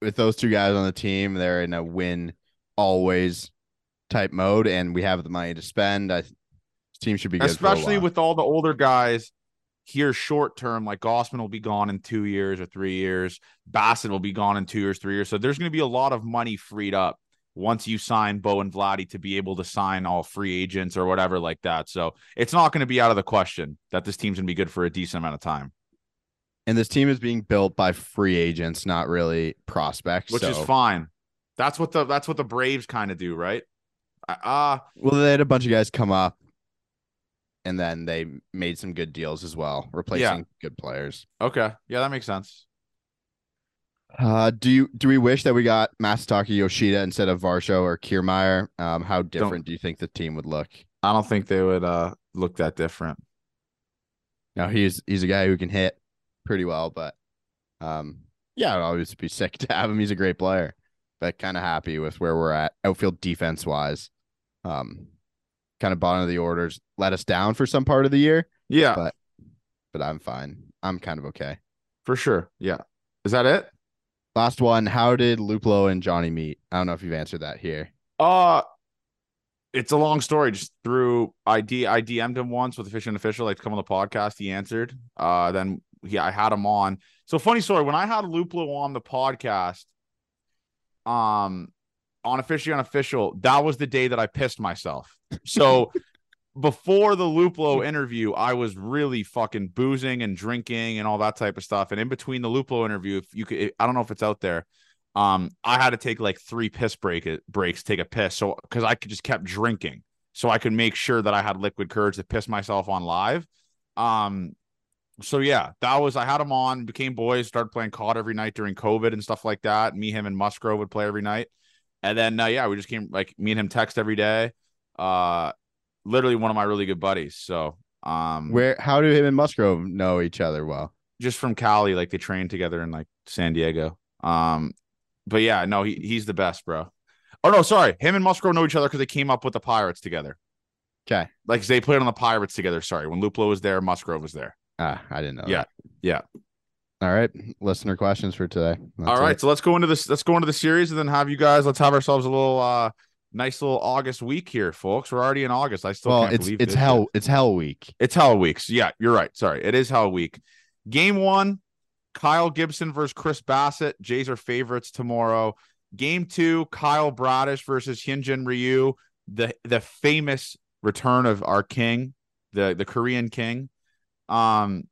with those two guys on the team. They're in a win always type mode, and we have the money to spend. I this team should be good, Especially with all the older guys here short term, like Gausman will be gone in two years or three years. Bassitt will be gone in two years, three years. So there's going to be a lot of money freed up once you sign Bo and Vladdy to be able to sign all free agents or whatever like that. So it's not going to be out of the question that this team's going to be good for a decent amount of time, and this team is being built by free agents, not really prospects. which is fine. That's what the that's what the Braves kind of do, right? Uh Well, they had a bunch of guys come up, and then they made some good deals as well, replacing good players. okay. Yeah, that makes sense. Uh, do you do we wish that we got Masataka Yoshida instead of Varsho or Kiermaier? Um, how different do you think the team would look? I don't think they would uh look that different. Now he's he's a guy who can hit pretty well, but um, yeah, it'd always be sick to have him. He's a great player, but kind of happy with where we're at outfield defense wise. Um, kind of bottom of the orders let us down for some part of the year, Yeah, But- but I'm fine. I'm kind of okay. for sure. Yeah. Is that it? Last one. How did Luplow and Johnny meet? I don't know if you've answered that here. Uh it's a long story. Just through ID, I DM'd him once with Efficient Official, like to come on the podcast. He answered. Uh, then he, I had him on. So funny story. When I had Luplow on the podcast, um, on Officially Unofficial, that was the day that I pissed myself. So before the Luplow interview, I was really fucking boozing and drinking and all that type of stuff. And in between the Luplow interview, if you could, I don't know if it's out there. Um, I had to take like three piss break breaks, take a piss. So because I could just kept drinking, so I could make sure that I had liquid courage to piss myself on live. Um, so yeah, that was I had him on, became boys, started playing COD every night during COVID and stuff like that. Me, him, and Musgrove would play every night. And then uh, yeah, we just came like me and him text every day. Uh literally one of my really good buddies. So um Where? How do him and Musgrove know each other well? just from Cali, like they trained together in like San Diego. Um but yeah, no, he he's the best, bro. Oh no, sorry. Him and Musgrove know each other because they came up with the Pirates together. Okay. Like they played on the Pirates together. Sorry, when Luplow was there, Musgrove was there. Ah, I didn't know. Yeah, that. yeah. All right. Listener questions for today. That's All right, it. so let's go into this. Let's go into the series and then have you guys. Let's have ourselves a little uh nice little August week here, folks. We're already in August. I still Well, can't it's believe it's hell it's hell week. It's Hell Weeks. Yeah, you're right. Sorry, it is Hell Week. Game one, Kyle Gibson versus Chris Bassitt. Jays are favorites tomorrow. Game two, Kyle Bradish versus Hyunjin Ryu, the the famous return of our king, the the Korean king. Um,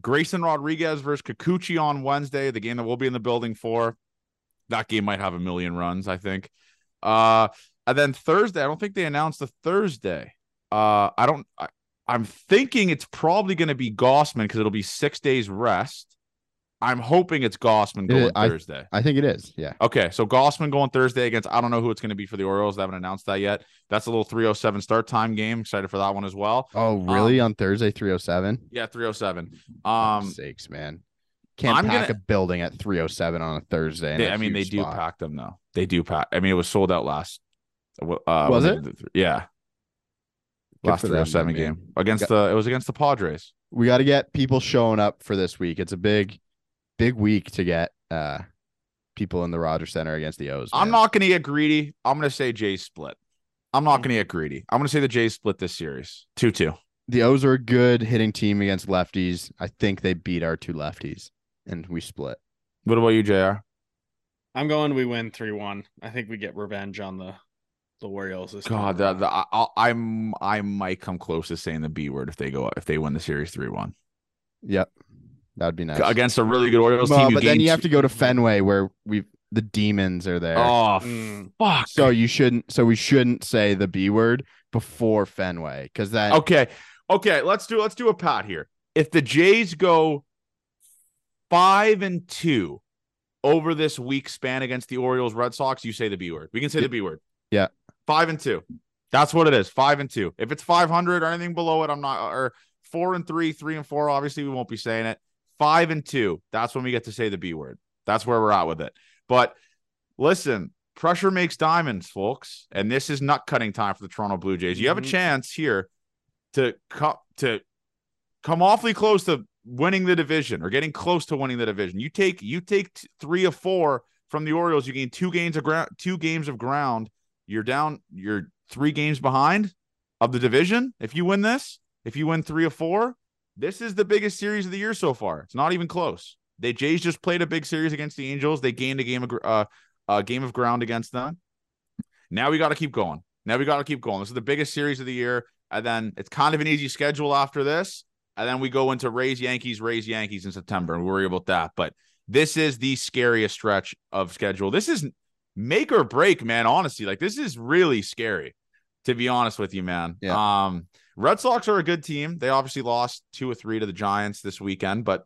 Grayson Rodriguez versus Kikuchi on Wednesday, the game that we'll be in the building for. That game might have a million runs, I think. Uh, and then Thursday, I don't think they announced the Thursday. Uh, I don't. I, I'm thinking it's probably going to be Gausman because it'll be six days rest. I'm hoping it's Gausman going Yeah, I- Thursday. I think it is. Yeah. Okay, so Gausman going Thursday against I don't know who it's going to be for the Orioles. They haven't announced that yet. That's a little 307 start time game. Excited for that one as well. Oh, really? On Thursday, 307? Yeah, 307. Um sakes, man. Can't I'm pack gonna- a building at 307 on a Thursday. They- a I mean, they do spot. pack them though. They do pack. I mean, it was sold out last. Uh, Was when it? Yeah. Good last 307 them game against Got- the. It was against the Padres. We got to get people showing up for this week. It's a big, big week to get uh people in the Rogers Centre against the O's. I'm not going to get greedy. I'm going to say Jays split. I'm not going to get greedy. I'm going to say the Jays split this series two two. The O's are a good hitting team against lefties. I think they beat our two lefties, and we split. What about you, Jr? I'm going. We win three one. I think we get revenge on the the Orioles. This time God, the, the, I, I'm I might come close to saying the B word if they go if they win the series three one Yep, that'd be nice. against a really good Orioles well, team. but then gained you have to go to Fenway where we the demons are there. Oh Mm. fuck! So you shouldn't. So we shouldn't say the B word before Fenway because then Okay. Okay, let's do let's do a pot here. If the Jays go five and two over this week span against the Orioles Red Sox, you say the B word. We can say the B word. Yeah. Five and two. That's what it is. Five and two. If it's 500 or anything below it, I'm not, or four and three, three and four, obviously we won't be saying it. Five and two. That's when we get to say the B word. That's where we're at with it. But listen, pressure makes diamonds, folks. And this is nut cutting time for the Toronto Blue Jays. You have a Mhm. chance here to come to come awfully close to winning the division or getting close to winning the division. You take you take t- three of four from the Orioles. You gain two games of ground, two games of ground. You're down. You're three games behind of the division. If you win this, if you win three of four, this is the biggest series of the year so far. It's not even close. They Jays just played a big series against the Angels. They gained a game of uh, a game of ground against them. Now we got to keep going. Now we got to keep going. This is the biggest series of the year, and then it's kind of an easy schedule after this. And then we go into Rays Yankees, Rays Yankees in September, and worry about that. But this is the scariest stretch of schedule. This is make or break, man. Honestly, like this is really scary. To be honest with you, man. Yeah. Um, Red Sox are a good team. They obviously lost two or three to the Giants this weekend, but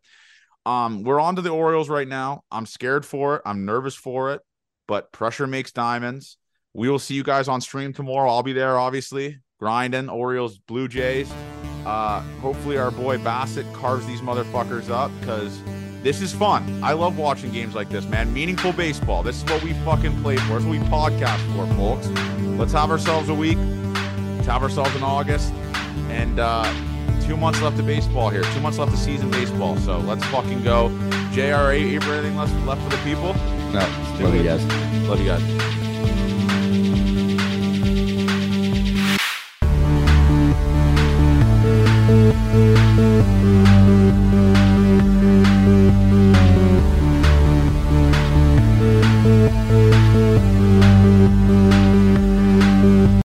um, we're on to the Orioles right now. I'm scared for it. I'm nervous for it, but pressure makes diamonds. We will see you guys on stream tomorrow. I'll be there, obviously, grinding Orioles, Blue Jays. Uh, hopefully, our boy Bassitt carves these motherfuckers up because this is fun. I love watching games like this, man. Meaningful baseball. This is what we fucking play for. This is what we podcast for, folks. Let's have ourselves a week. Let's have ourselves in August. And uh, two months left of baseball here. Two months left of season baseball. So let's fucking go. JRA, anything left, left for the people? no, love you guys. Love you guys.